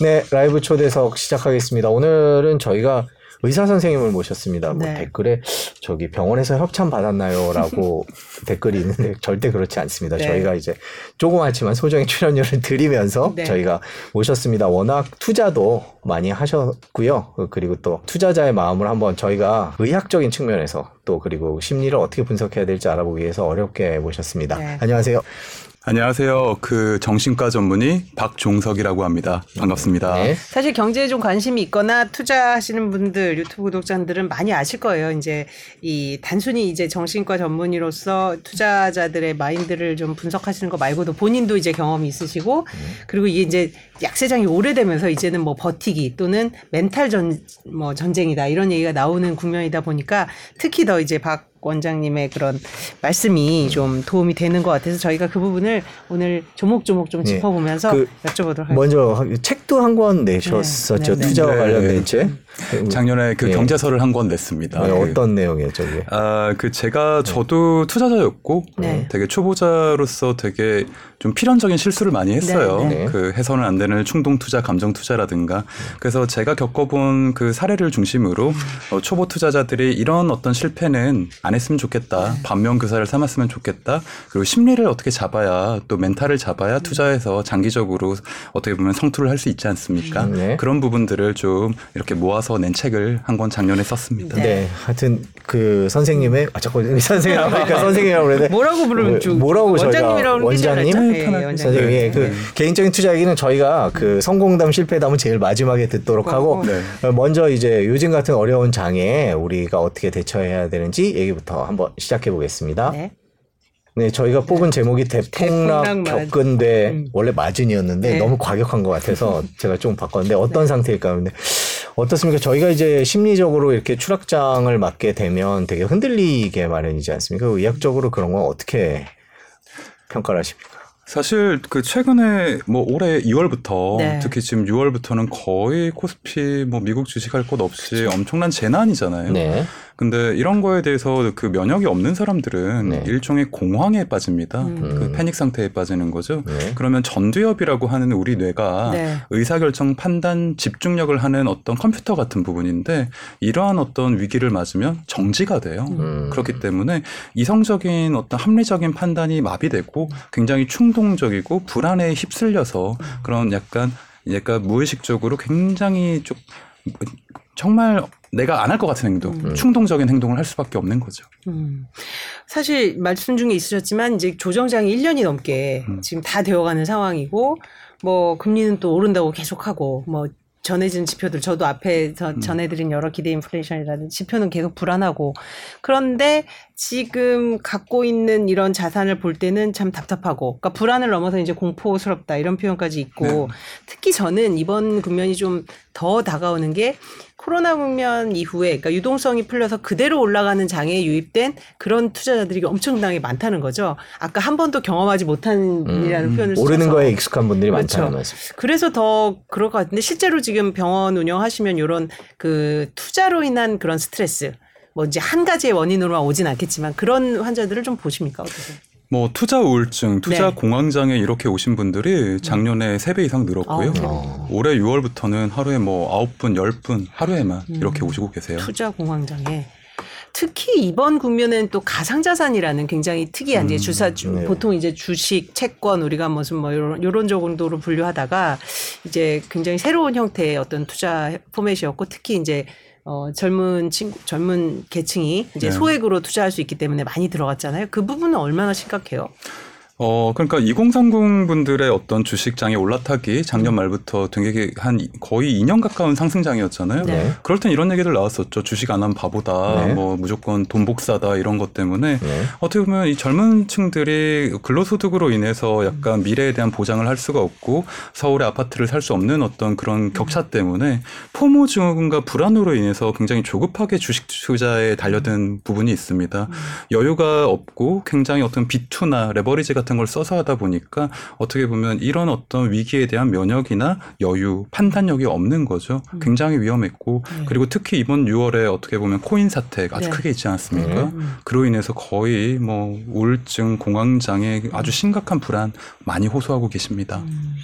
네, 라이브 초대석 시작하겠습니다. 오늘은 저희가 의사 선생님을 모셨습니다. 뭐 네. 댓글에 저기 병원에서 협찬 받았나요?라고 댓글이 있는데 절대 그렇지 않습니다. 네. 저희가 이제 조그맣지만 소정의 출연료를 드리면서 네. 저희가 모셨습니다. 워낙 투자도 많이 하셨고요. 그리고 또 투자자의 마음을 한번 저희가 의학적인 측면에서 또 그리고 심리를 어떻게 분석해야 될지 알아보기 위해서 어렵게 모셨습니다. 네. 안녕하세요. 안녕하세요. 그 정신과 전문의 박종석이라고 합니다. 반갑습니다. 네. 사실 경제에 좀 관심이 있거나 투자하시는 분들 유튜브 구독자들은 많이 아실 거예요. 이제 이 단순히 이제 정신과 전문의로서 투자자들의 마인드를 좀 분석하시는 거 말고도 본인도 이제 경험이 있으시고 그리고 이게 이제 약세장이 오래되면서 이제는 뭐 버티기 또는 멘탈 전 뭐 전쟁이다 이런 얘기가 나오는 국면이다 보니까 특히 더 이제 박 원장님의 그런 말씀이 좀 도움이 되는 것 같아서 저희가 그 부분을 오늘 조목조목 좀 네. 짚어보면서 그 여쭤보도록 하겠습니다. 먼저 책도 한 권 내셨었죠. 네, 네, 투자와 네. 관련된 책. 작년에 그 예. 경제서를 한 권 냈습니다. 아, 그, 어떤 내용이었죠, 그게? 아, 그 제가 저도 투자자였고 네. 되게 초보자로서 되게 좀 필연적인 실수를 많이 했어요. 네, 네. 그 해서는 안 되는 충동 투자, 감정 투자라든가. 그래서 제가 겪어본 그 사례를 중심으로 어, 초보 투자자들이 이런 어떤 실패는 안 했으면 좋겠다. 반면 교사를 삼았으면 좋겠다. 그리고 심리를 어떻게 잡아야 또 멘탈을 잡아야 투자해서 장기적으로 어떻게 보면 성투를 할 수 있지 않습니까? 네. 그런 부분들을 좀 이렇게 모아서 낸 책을 한 권 작년에 썼습니다. 네. 네. 하여튼 그 선생님의 아 자꾸 선생님이라고 하니까 선생님이라고 그러는데 뭐라고 부르면 좀 뭐라고 원장님이라고 원장님 네, 편하게 원장님. 선생님 예, 그 네. 개인적인 투자 얘기는 저희가 그 성공담 실패담은 제일 마지막에 듣도록 하고 네. 어, 먼저 이제 요즘 같은 어려운 장에 우리가 어떻게 대처해야 되는지 얘기부터 한번 시작해 보겠습니다. 네. 네. 저희가 뽑은 제목이 대폭락 겪은데 음. 원래 마진이었는데 네. 너무 과격한 것 같아서 제가 좀 바꿨는데 어떤 상태일까 근데 어떻습니까? 저희가 이제 심리적으로 이렇게 추락장을 맞게 되면 되게 흔들리게 마련이지 않습니까? 의학적으로 그런 건 어떻게 평가를 하십니까? 사실 그 최근에 뭐 올해 2월부터 네. 특히 지금 6월부터는 거의 코스피 뭐 미국 주식할 것 없이 엄청난 재난이잖아요. 네. 근데 이런 거에 대해서 그 면역이 없는 사람들은 네. 일종의 공황에 빠집니다. 음. 그 패닉 상태에 빠지는 거죠. 네. 그러면 전두엽이라고 하는 우리 뇌가 네. 의사결정 판단 집중력을 하는 어떤 컴퓨터 같은 부분인데 이러한 어떤 위기를 맞으면 정지가 돼요. 음. 그렇기 때문에 이성적인 어떤 합리적인 판단이 마비되고 굉장히 충동적이고 불안에 휩쓸려서 그런 약간 약간 무의식적으로 굉장히 좀 정말 내가 안 할 것 같은 행동, 음. 충동적인 행동을 할 수밖에 없는 거죠. 음. 사실 말씀 중에 있으셨지만 이제 조정장이 1년이 넘게 음. 지금 다 되어가는 상황이고 뭐 금리는 또 오른다고 계속하고 뭐 전해진 지표들 저도 앞에 저 음. 전해드린 여러 기대 인플레이션이라는 지표는 계속 불안하고 그런데 지금 갖고 있는 이런 자산을 볼 때는 참 답답하고 그러니까 불안을 넘어서 이제 공포스럽다 이런 표현까지 있고 네. 특히 저는 이번 국면이 좀 더 다가오는 게 코로나 국면 이후에 그러니까 유동성이 풀려서 그대로 올라가는 장에 유입된 그런 투자자들이 엄청나게 많다는 거죠. 아까 한 번도 경험하지 못한이라는 음, 표현을 모르는 써서. 거에 익숙한 분들이 그렇죠. 많다는 말씀. 그래서 더 그럴 것 같은데 실제로 지금 병원 운영하시면 이런 그 투자로 인한 그런 스트레스 뭐 이제 한 가지의 원인으로만 오진 않겠지만 그런 환자들을 좀 보십니까 어떠세요? 뭐 투자 우울증, 투자 네. 공황장애 이렇게 오신 분들이 작년에 세 배 이상 늘었고요. 아, 어. 올해 6월부터는 하루에 뭐 9분, 10분 하루에만 음. 이렇게 오시고 계세요. 투자 공황장애. 특히 이번 국면에는 또 가상자산이라는 굉장히 특이한 이제 음, 주사 주- 네. 보통 이제 주식, 채권 우리가 무슨 뭐 요런 요런 정도로 분류하다가 이제 굉장히 새로운 형태의 어떤 투자 포맷이었고 특히 이제 어 젊은 친구 젊은 계층이 이제 네. 소액으로 투자할 수 있기 때문에 많이 들어갔잖아요. 그 부분은 얼마나 심각해요? 어, 그러니까 2030 분들의 어떤 주식장의 올라타기 작년 말부터 되게 한 거의 2년 가까운 상승장이었잖아요. 네. 그럴 땐 이런 얘기들 나왔었죠. 주식 안 하면 바보다. 네. 뭐 무조건 돈 복사다 이런 것 때문에 네. 어떻게 보면 이 젊은 층들이 근로소득으로 인해서 약간 미래에 대한 보장을 할 수가 없고 서울의 아파트를 살 수 없는 어떤 그런 격차 때문에 포모 증후군과 불안으로 인해서 굉장히 조급하게 주식 투자에 달려든 부분이 있습니다. 여유가 없고 굉장히 어떤 비투나 레버리지 같은 같은 걸 써서 하다 보니까 어떻게 보면 이런 어떤 위기에 대한 면역이나 여유, 판단력이 없는 거죠. 음. 굉장히 위험했고 네. 그리고 특히 이번 6월에 어떻게 보면 코인 사태가 아주 네. 크게 있지 않았습니까? 음. 그로 인해서 거의 뭐 우울증, 공황장애 아주 심각한 불안 많이 호소하고 계십니다. 음.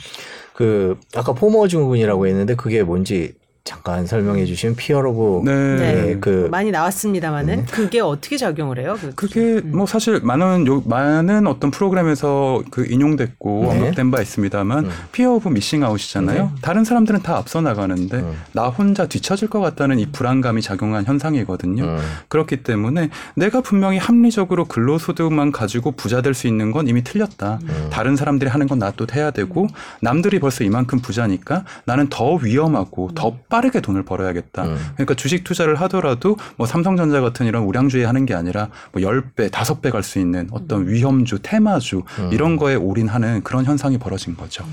그 아까 FOMO 증후군이라고 했는데 그게 뭔지 잠깐 설명해 주시면 피어 오브 네. 네. 그 많이 나왔습니다만은 그게 어떻게 작용을 해요? 그- 그게 음. 뭐 사실 많은 요, 많은 어떤 프로그램에서 그 인용됐고 네. 언급된 바 있습니다만 음. fear of missing out이잖아요. 다른 사람들은 다 앞서 나가는데 음. 나 혼자 뒤처질 것 같다는 이 불안감이 작용한 현상이거든요. 음. 그렇기 때문에 내가 분명히 합리적으로 근로소득만 가지고 부자 될 수 있는 건 이미 틀렸다. 음. 다른 사람들이 하는 건 나도 해야 되고 남들이 벌써 이만큼 부자니까 나는 더 위험하고 더 빠르게 돈을 벌어야겠다. 음. 그러니까 주식 투자를 하더라도 뭐 삼성전자 같은 이런 우량주에 하는 게 아니라 뭐 10배, 5배 갈 수 있는 어떤 위험주, 테마주 음. 이런 거에 올인하는 그런 현상이 벌어진 거죠.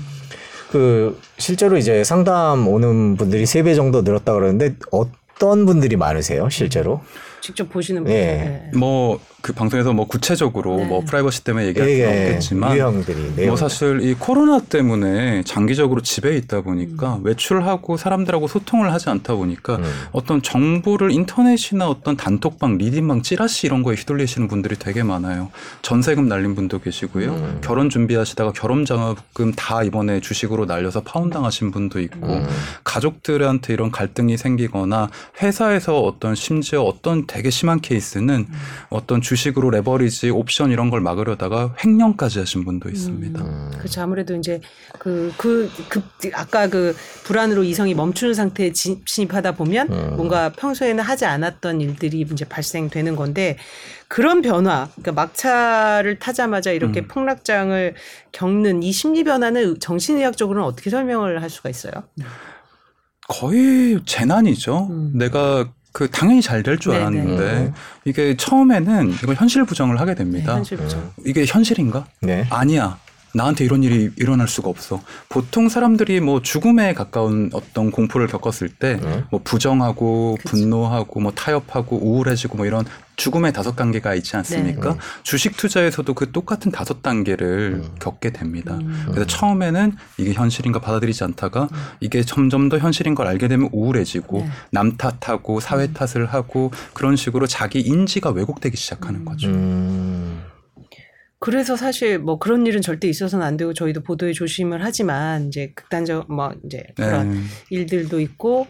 그 실제로 이제 상담 오는 분들이 세배 정도 늘었다 그러는데 어떤 분들이 많으세요 실제로? 직접 보시는 분들. 네. 네. 뭐그 방송에서 뭐 구체적으로 네. 뭐 프라이버시 때문에 얘기할 수는 이게 없겠지만 유형들이 내용. 뭐 사실 이 코로나 때문에 장기적으로 집에 있다 보니까 외출하고 사람들하고 소통을 하지 않다 보니까 음. 어떤 정보를 인터넷이나 어떤 단톡방, 리딩방, 찌라시 이런 거에 휘둘리시는 분들이 되게 많아요. 전세금 날린 분도 계시고요. 음. 결혼 준비하시다가 결혼 장학금 다 이번에 주식으로 날려서 파혼 당하신 분도 있고 음. 가족들한테 이런 갈등이 생기거나 회사에서 어떤 심지어 어떤 되게 심한 케이스는 어떤 주식으로 레버리지 옵션 이런 걸 막으려다가 횡령까지 하신 분도 있습니다. 음. 그렇죠. 아무래도 이제 그, 그, 급, 아까 그 불안으로 이성이 멈추는 상태에 진- 진입하다 보면 음. 뭔가 평소에는 하지 않았던 일들이 이제 발생되는 건데 그런 변화, 그러니까 막차를 타자마자 이렇게 음. 폭락장을 겪는 이 심리 변화는 정신의학적으로는 어떻게 설명을 할 수가 있어요? 거의 재난이죠. 음. 내가 그 당연히 잘 될줄 네네. 알았는데 음. 이게 처음에는 이걸 현실 부정을 하게 네, 됩니다. 현실 부정. 이게 현실인가? 네. 아니야. 나한테 이런 일이 일어날 수가 없어. 보통 사람들이 뭐 죽음에 가까운 어떤 공포를 겪었을 때 네. 뭐 부정하고 그치. 분노하고 뭐 타협하고 우울해지고 뭐 이런 죽음의 다섯 단계가 있지 않습니까? 네. 주식 투자에서도 그 똑같은 다섯 단계를 음. 겪게 됩니다. 음. 그래서 처음에는 이게 현실인가 받아들이지 않다가 이게 점점 더 현실인 걸 알게 되면 우울해지고 네. 남 탓하고 사회 탓을 하고 그런 식으로 자기 인지가 왜곡되기 시작하는 음. 거죠. 음. 그래서 사실 뭐 그런 일은 절대 있어서는 안 되고 저희도 보도에 조심을 하지만 이제 극단적 뭐 이제 그런 네. 일들도 있고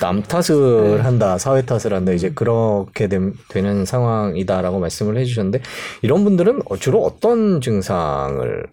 남 탓을 네. 한다, 사회 탓을 한다, 이제 그렇게 됨- 되는 상황이다라고 말씀을 해주셨는데 이런 분들은 주로 어떤 증상을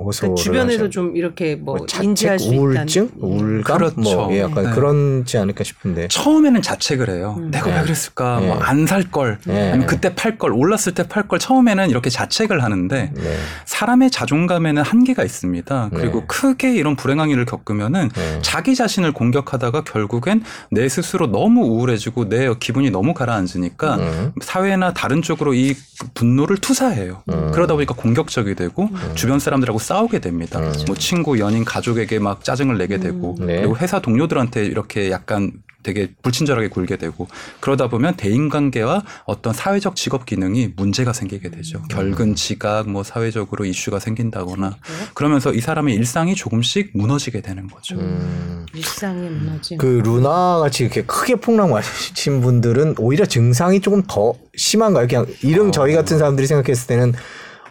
호소를 그러니까 주변에서 하죠? 좀 이렇게 뭐, 뭐 자책, 인지할 수 우울증, 있다는 우울감, 그렇죠. 뭐 예, 약간 네. 그런지 않을까 싶은데. 처음에는 자책을 해요. 음. 내가 네. 왜 그랬을까? 네. 뭐안 살 걸. 네. 아니면 그때 팔 걸. 올랐을 때 팔 걸. 처음에는 이렇게 자책을 하는데 네. 사람의 자존감에는 한계가 있습니다. 그리고 네. 크게 이런 불행한 일을 겪으면은 네. 자기 자신을 공격하다가 결국엔 내 스스로 너무 우울해지고 내 기분이 너무 가라앉으니까 음. 사회나 다른 쪽으로 이 분노를 투사해요. 음. 그러다 보니까 공격적이 되고 주변 사람들하고 싸우게 됩니다. 음. 뭐 친구, 연인, 가족에게 막 짜증을 내게 되고 네. 그리고 회사 동료들한테 이렇게 약간 되게 불친절하게 굴게 되고 그러다 보면 대인관계와 어떤 사회적 직업 기능이 문제가 생기게 되죠. 결근 지각 뭐 사회적으로 이슈가 생긴다거나 그러면서 이 사람의 일상이 조금씩 무너지게 되는 거죠. 음. 일상의 무너짐. 그 루나 같이 이렇게 크게 폭락 마신 분들은 오히려 증상이 조금 더 심한가요? 그냥 이런 저희 같은 사람들이 생각했을 때는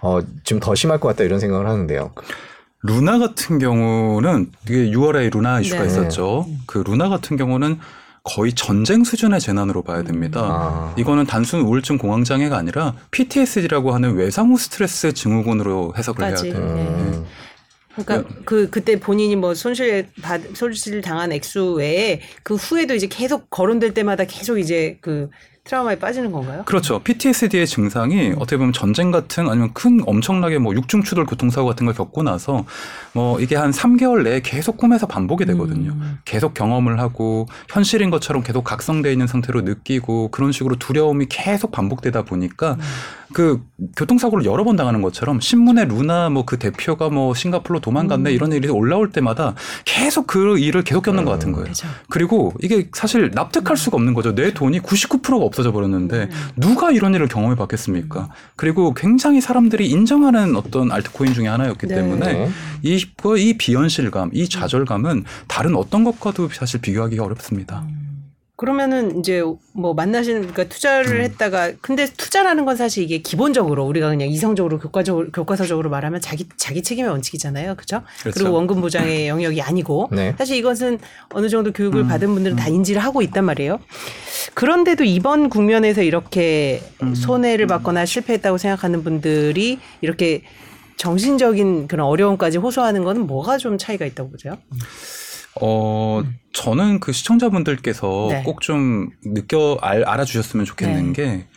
어, 좀 더 심할 것 같다 이런 생각을 하는데요. 루나 같은 경우는 이게 6월에 루나 이슈가 네. 있었죠. 그 루나 같은 경우는 거의 전쟁 수준의 재난으로 봐야 됩니다. 아. 이거는 단순 우울증 공황 장애가 아니라 PTSD라고 하는 외상후 스트레스 증후군으로 해석을 해야. 돼요. 음. 그러니까 그 그때 본인이 뭐 손실 받 손실 당한 액수 외에 그 후에도 이제 계속 거론될 때마다 계속 이제 그 트라우마에 빠지는 건가요? 그렇죠. PTSD의 증상이 어떻게 보면 전쟁 같은 아니면 큰 엄청나게 뭐 육중 추돌 교통사고 같은 걸 겪고 나서 뭐 이게 한 3개월 내에 계속 꿈에서 반복이 되거든요. 음. 계속 경험을 하고 현실인 것처럼 계속 각성돼 있는 상태로 느끼고 그런 식으로 두려움이 계속 반복되다 보니까 그 교통사고를 여러 번 당하는 것처럼 신문에 루나 뭐 그 대표가 뭐 싱가포르로 도망갔네 음. 이런 일이 올라올 때마다 계속 그 일을 계속 겪는 것 같은 거예요. 그렇죠. 그리고 이게 사실 납득할 수가 없는 거죠. 내 돈이 99%가 없어져 버렸는데 음. 누가 이런 일을 경험해 봤겠습니까? 그리고 굉장히 사람들이 인정하는 어떤 알트코인 중에 하나였기 네. 때문에 네. 이, 그이 비현실감, 이 좌절감은 다른 어떤 것과도 사실 비교하기가 어렵습니다. 그러면은 이제 뭐 만나시는 그러니까 투자를 했다가 근데 투자라는 건 사실 이게 기본적으로 우리가 그냥 이성적으로 교과적으로 교과서적으로 말하면 자기 자기 책임의 원칙이잖아요. 그죠? 그렇죠. 그리고 원금 보장의 영역이 아니고 네. 사실 이것은 어느 정도 교육을 받은 분들은 다 인지를 하고 있단 말이에요. 그런데도 이번 국면에서 이렇게 손해를 받거나 실패했다고 생각하는 분들이 이렇게 정신적인 그런 어려움까지 호소하는 거는 뭐가 좀 차이가 있다고 보세요? 어, 저는 그 시청자분들께서 네. 꼭좀 느껴 알, 알아주셨으면 좋겠는 네. 게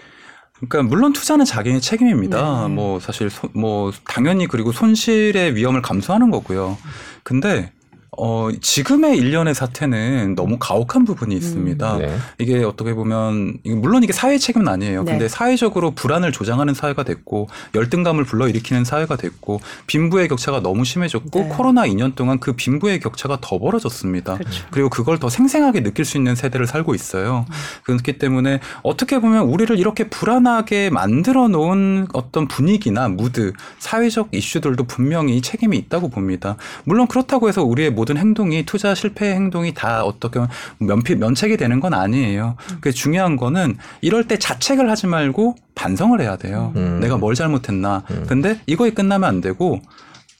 그러니까 물론 투자는 자기의 책임입니다. 네. 뭐 사실 소- 뭐 당연히 그리고 손실의 위험을 감수하는 거고요. 근데 어 지금의 일련의 사태는 너무 가혹한 부분이 있습니다. 네. 이게 어떻게 보면 물론 이게 사회 책임은 아니에요. 네. 근데 사회적으로 불안을 조장하는 사회가 됐고 열등감을 불러일으키는 사회가 됐고 빈부의 격차가 너무 심해졌고 네. 코로나 2년 동안 그 빈부의 격차가 더 벌어졌습니다. 그렇죠. 그리고 그걸 더 생생하게 느낄 수 있는 세대를 살고 있어요. 그렇기 때문에 어떻게 보면 우리를 이렇게 불안하게 만들어 놓은 어떤 분위기나 무드, 사회적 이슈들도 분명히 책임이 있다고 봅니다. 물론 그렇다고 해서 우리의 모든 행동이 투자 실패 행동이 다 어떻게 보면 면피, 면책이 되는 건 아니에요. 그 중요한 거는 이럴 때 자책을 하지 말고 반성을 해야 돼요. 음. 내가 뭘 잘못했나. 음. 근데 이거에 끝나면 안 되고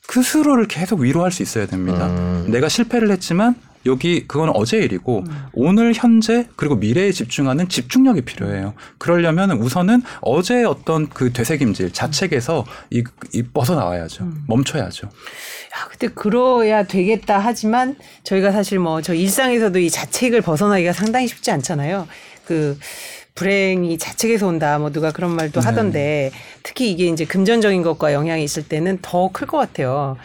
그 스스로를 계속 위로할 수 있어야 됩니다. 음. 내가 실패를 했지만 여기 그건 어제 일이고 음. 오늘 현재 그리고 미래에 집중하는 집중력이 필요해요. 그러려면 우선은 어제의 어떤 그 되새김질 자책에서 이, 이 벗어 나와야죠. 음. 멈춰야죠. 야, 근데 그러야 되겠다 하지만 저희가 사실 뭐 저 일상에서도 이 자책을 벗어나기가 상당히 쉽지 않잖아요. 그 불행이 자책에서 온다 뭐 누가 그런 말도 네. 하던데 특히 이게 이제 금전적인 것과 영향이 있을 때는 더 클 것 같아요.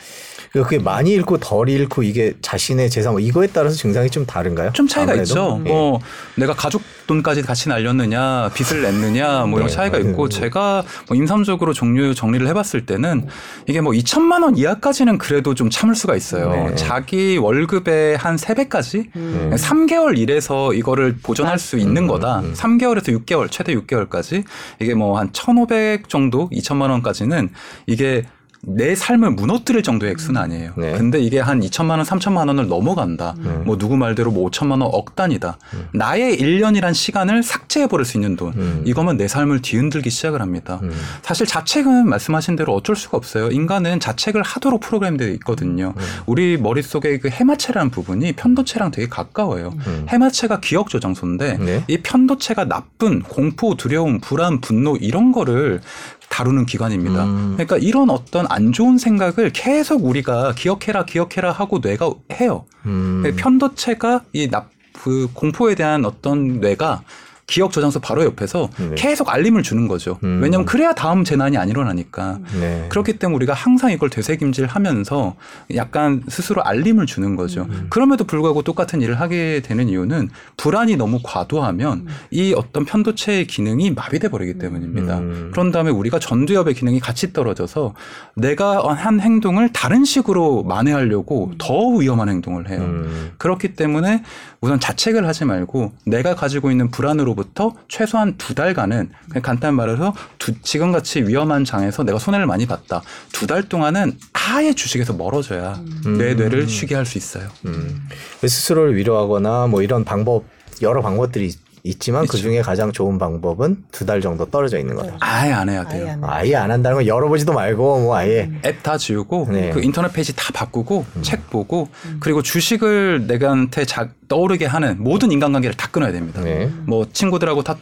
그게 많이 잃고 덜 잃고 이게 자신의 재산 뭐 이거에 따라서 증상이 좀 다른가요? 좀 차이가 아무래도? 있죠. 예. 뭐 내가 가족 돈까지 같이 날렸느냐, 빚을 냈느냐, 뭐 이런 네. 차이가 있고 음. 제가 뭐 임삼적으로 종류 정리를 해봤을 때는 이게 뭐 2천만 원 이하까지는 그래도 좀 참을 수가 있어요. 네. 자기 월급의 한 3배까지 음. 3개월 일해서 이거를 보전할 수 있는 거다. 음. 3개월에서 6개월, 최대 6개월까지 이게 뭐 한 1,500 정도, 2천만 원까지는 이게 내 삶을 무너뜨릴 정도의 액수는 아니에요. 네. 근데 이게 한 2천만 원, 3천만 원을 넘어간다. 음. 뭐 누구 말대로 뭐 5천만 원 억 단위다. 나의 1년이란 시간을 삭제해 버릴 수 있는 돈. 음. 이거면 내 삶을 뒤흔들기 시작을 합니다. 음. 사실 자책은 말씀하신 대로 어쩔 수가 없어요. 인간은 자책을 하도록 프로그램되어 있거든요. 음. 우리 머릿속에 그 해마체라는 부분이 편도체랑 되게 가까워요. 음. 해마체가 기억 조장소인데 네. 이 편도체가 나쁜 공포, 두려움, 불안, 분노 이런 거를 다루는 기관입니다. 음. 그러니까 이런 어떤 안 좋은 생각을 계속 우리가 기억해라, 기억해라 하고 뇌가 해요. 음. 편도체가 이 납, 그 공포에 대한 어떤 뇌가 기억 저장소 바로 옆에서 네. 계속 알림을 주는 거죠. 음. 왜냐하면 그래야 다음 재난이 안 일어나니까. 네. 그렇기 때문에 우리가 항상 이걸 되새김질 하면서 약간 스스로 알림을 주는 거죠. 음. 그럼에도 불구하고 똑같은 일을 하게 되는 이유는 불안이 너무 과도하면 이 어떤 편도체의 기능이 마비돼 버리기 때문입니다. 음. 그런 다음에 우리가 전두엽의 기능이 같이 떨어져서 내가 한 행동을 다른 식으로 만회하려고 더 위험한 행동을 해요. 음. 그렇기 때문에 우선 자책을 하지 말고 내가 가지고 있는 불안으로 부터 최소한 두 달간은 그냥 간단히 말해서 두- 지금같이 위험한 장에서 내가 손해를 많이 봤다. 두 달 동안은 아예 주식에서 멀어져야 내 뇌를 쉬게 할 수 있어요. 음. 스스로를 위로하거나 뭐 이런 방법 여러 방법들이 있- 있지만 그. 중에 가장 좋은 방법은 두 달 정도 떨어져 있는 거다. 아예 안 해야 아예 돼요. 안 해요. 아예 안 한다는 건 열어보지도 말고 뭐 아예 앱다 지우고 네. 그 인터넷 페이지 다 바꾸고 책 보고 그리고 주식을 내가한테 자, 떠오르게 하는 모든 인간관계를 다 끊어야 됩니다. 네. 뭐 친구들하고 다,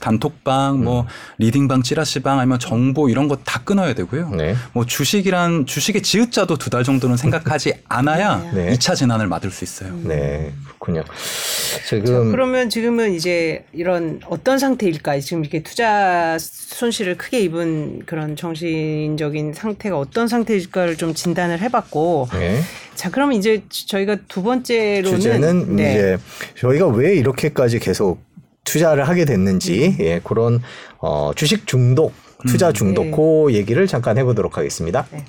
단톡방, 뭐 리딩방, 찌라시방 아니면 정보 이런 거 다 끊어야 되고요. 네. 뭐 주식이란 주식의 지읒자도 두 달 정도는 생각하지 않아야 네. 이 2차 재난을 막을 수 있어요. 네. 그렇군요. 자, 지금 그러면 지금은 이제 이런 어떤 상태일까? 지금 이렇게 투자 손실을 크게 입은 그런 정신적인 상태가 어떤 상태일까를 좀 진단을 해봤고, 네. 자, 그러면 이제 저희가 두 번째로는 주제는 네. 이제 저희가 왜 이렇게까지 계속 투자를 하게 됐는지 예, 그런 어, 주식 중독, 투자 중독 네. 그 얘기를 잠깐 해보도록 하겠습니다. 네,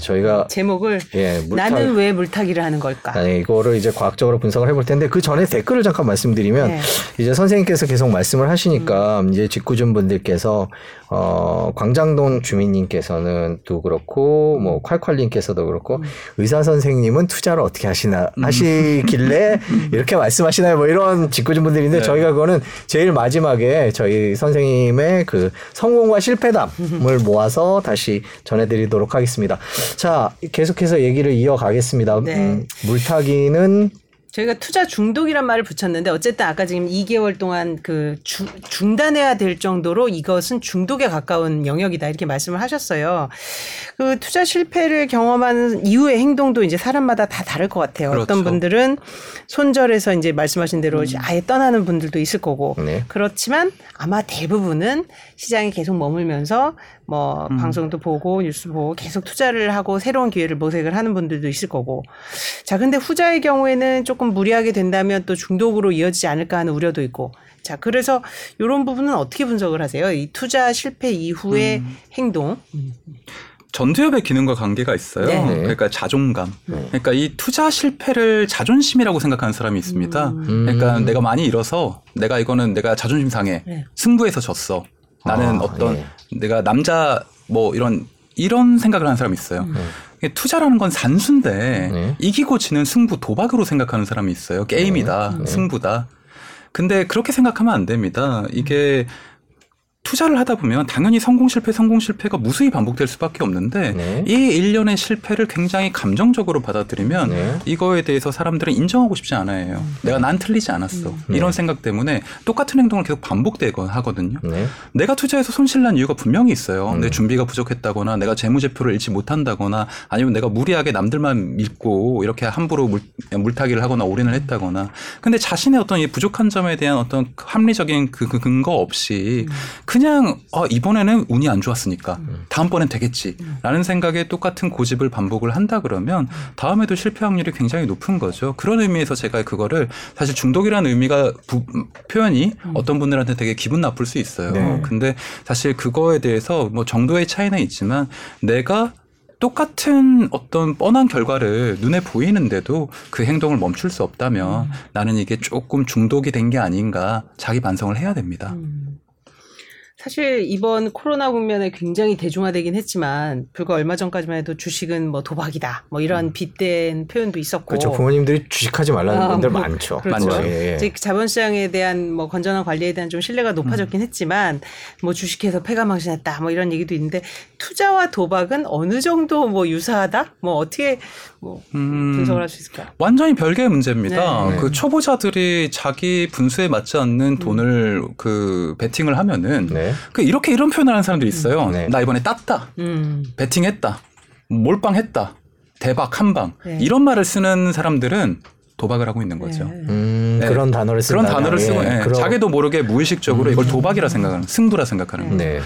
저희가 제목을 예, 물타기- 나는 왜 물타기를 하는 걸까? 아니 이거를 이제 과학적으로 분석을 해볼 텐데 그 전에 댓글을 잠깐 말씀드리면 네. 이제 선생님께서 계속 말씀을 하시니까 이제 직구준 분들께서 어 광장동 주민님께서는 또 그렇고 뭐 콸콸님께서도 그렇고 의사 선생님은 투자를 어떻게 하시나 하시길래 이렇게 말씀하시나요? 뭐 이런 직구준 분들인데 네. 저희가 그거는 제일 마지막에 저희 선생님의 그 성공과 실패담을 모아서 다시 전해드리도록 하겠습니다. 자 계속해서 얘기를 이어가겠습니다. 네. 음, 물타기는 저희가 투자 중독이란 말을 붙였는데 어쨌든 아까 지금 2개월 동안 그 주- 중단해야 될 정도로 이것은 중독에 가까운 영역이다 이렇게 말씀을 하셨어요. 그 투자 실패를 경험한 이후의 행동도 이제 사람마다 다 다를 것 같아요. 어떤 그렇죠. 분들은 손절해서 이제 말씀하신 대로 이제 아예 떠나는 분들도 있을 거고 네. 그렇지만 아마 대부분은 시장에 계속 머물면서 뭐 방송도 보고 뉴스 보고 계속 투자를 하고 새로운 기회를 모색을 하는 분들도 있을 거고 자 근데 후자의 경우에는 조금 무리하게 된다면 또 중독으로 이어지지 않을까 하는 우려도 있고 자 그래서 이런 부분은 어떻게 분석을 하세요? 이 투자 실패 이후의 행동 전두엽의 기능과 관계가 있어요. 네. 그러니까 자존감. 그러니까 이 투자 실패를 자존심이라고 생각하는 사람이 있습니다. 음. 그러니까 내가 많이 잃어서 내가 이거는 내가 자존심 상해. 네. 승부에서 졌어. 나는 아, 어떤 예. 내가 남자 뭐 이런 이런 생각을 하는 사람이 있어요. 이게 투자라는 건 산수인데 네. 이기고 지는 승부 도박으로 생각하는 사람이 있어요. 게임이다, 승부다. 근데 그렇게 생각하면 안 됩니다. 이게 투자를 하다 보면 당연히 성공 실패 성공 실패가 무수히 반복될 수밖에 없는데 네. 이 일련의 실패를 굉장히 감정적으로 받아들이면 네. 이거에 대해서 사람들은 인정하고 싶지 않아요. 내가 난 틀리지 않았어. 이런 생각 때문에 똑같은 행동을 계속 반복되고 하거든요. 네. 내가 투자해서 손실난 이유가 분명히 있어요. 내 준비가 부족했다거나 내가 재무제표를 잃지 못한다거나 아니면 내가 무리하게 남들만 믿고 이렇게 함부로 물, 물타기를 하거나 올인을 했다거나 근데 자신의 어떤 이 부족한 점에 대한 어떤 합리적인 그, 그 근거 없이 그냥 아, 이번에는 운이 안 좋았으니까 다음번엔 되겠지라는 생각에 똑같은 고집을 반복을 한다 그러면 다음에도 실패 확률이 굉장히 높은 거죠. 그런 의미에서 제가 그거를 사실 중독이라는 의미가 부- 표현이 어떤 분들한테 되게 기분 나쁠 수 있어요. 네. 근데 사실 그거에 대해서 뭐 정도의 차이는 있지만 내가 똑같은 어떤 뻔한 결과를 눈에 보이는데도 그 행동을 멈출 수 없다면 나는 이게 조금 중독이 된 게 아닌가 자기 반성을 해야 됩니다. 사실 이번 코로나 국면에 굉장히 대중화되긴 했지만 불과 얼마 전까지만 해도 주식은 뭐 도박이다 뭐 이런 빗댄 표현도 있었고 그렇죠. 부모님들이 주식하지 말라는 아, 분들 뭐, 많죠. 그렇죠. 많죠. 예, 예. 이제 자본시장에 대한 뭐 건전한 관리에 대한 좀 신뢰가 높아졌긴 했지만 뭐 주식해서 패가망신했다 뭐 이런 얘기도 있는데 투자와 도박은 어느 정도 뭐 유사하다 뭐 어떻게 뭐 음. 분석을 할 수 있을까요? 완전히 별개의 문제입니다. 네. 그 초보자들이 자기 분수에 맞지 않는 돈을 그 베팅을 하면은 네. 그 이렇게 이런 표현을 하는 사람들이 있어요. 네. 나 이번에 땄다. 음. 베팅했다. 몰빵했다. 대박 한방. 네. 이런 말을 쓰는 사람들은 도박을 하고 있는 거죠. 네. 음, 네. 그런 단어를 쓴다. 그런 단어를 쓰고 예, 그런- 자기도 모르게 무의식적으로 이걸 도박이라 생각하는 승부라 생각하는 거예요.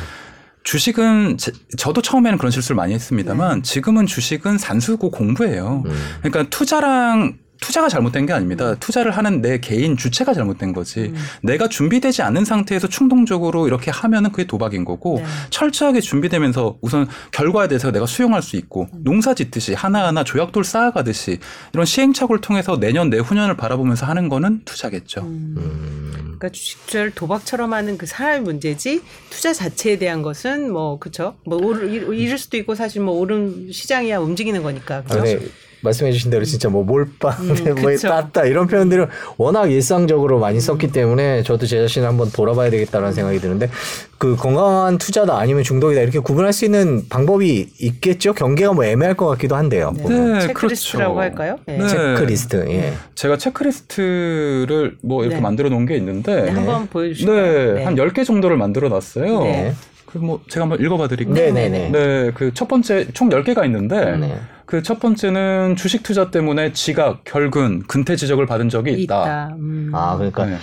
네. 주식은 제- 저도 처음에는 그런 실수를 많이 했습니다만 네. 지금은 주식은 산수고 공부예요. 음. 그러니까 투자랑 투자가 잘못된 게 아닙니다. 투자를 하는 내 개인 주체가 잘못된 거지. 음. 내가 준비되지 않은 상태에서 충동적으로 이렇게 하면은 그게 도박인 거고 네. 철저하게 준비되면서 우선 결과에 대해서 내가 수용할 수 있고 음. 농사 짓듯이 하나하나 조약돌 쌓아가듯이 이런 시행착오를 통해서 내년 내후년을 바라보면서 하는 거는 투자겠죠. 음. 그러니까 주식 투자를 도박처럼 하는 그 사람의 문제지 투자 자체에 대한 것은 뭐 그쵸 뭐 오를 잃- 잃을 수도 있고 사실 뭐 오른 시장이야 움직이는 거니까 아, 그죠? 네. 말씀해주신 대로 진짜 뭐 몰빵, 음, 뭐. 땄다 이런 표현들은 워낙 일상적으로 많이 썼기 때문에 저도 제 자신을 한번 돌아봐야 되겠다는 생각이 드는데 그 건강한 투자다 아니면 중독이다 이렇게 구분할 수 있는 방법이 있겠죠. 경계가 뭐 애매할 것 같기도 한데요. 보면. 체크리스트라고 그렇죠. 할까요? 네. 네. 체크리스트. 예. 제가 체크리스트를 뭐 이렇게 네. 만들어 놓은 게 있는데 네, 한번 보여주실까요? 네, 한 10개 정도를 만들어 놨어요. 네. 그뭐 제가 한번 읽어 봐 드릴게요. 네, 네, 네, 네. 네, 그 첫 번째 총 10개가 있는데 네. 그첫 번째는 주식 투자 때문에 지각, 결근, 근태 지적을 받은 적이 있다. 있다. 음. 아, 그러니까 네.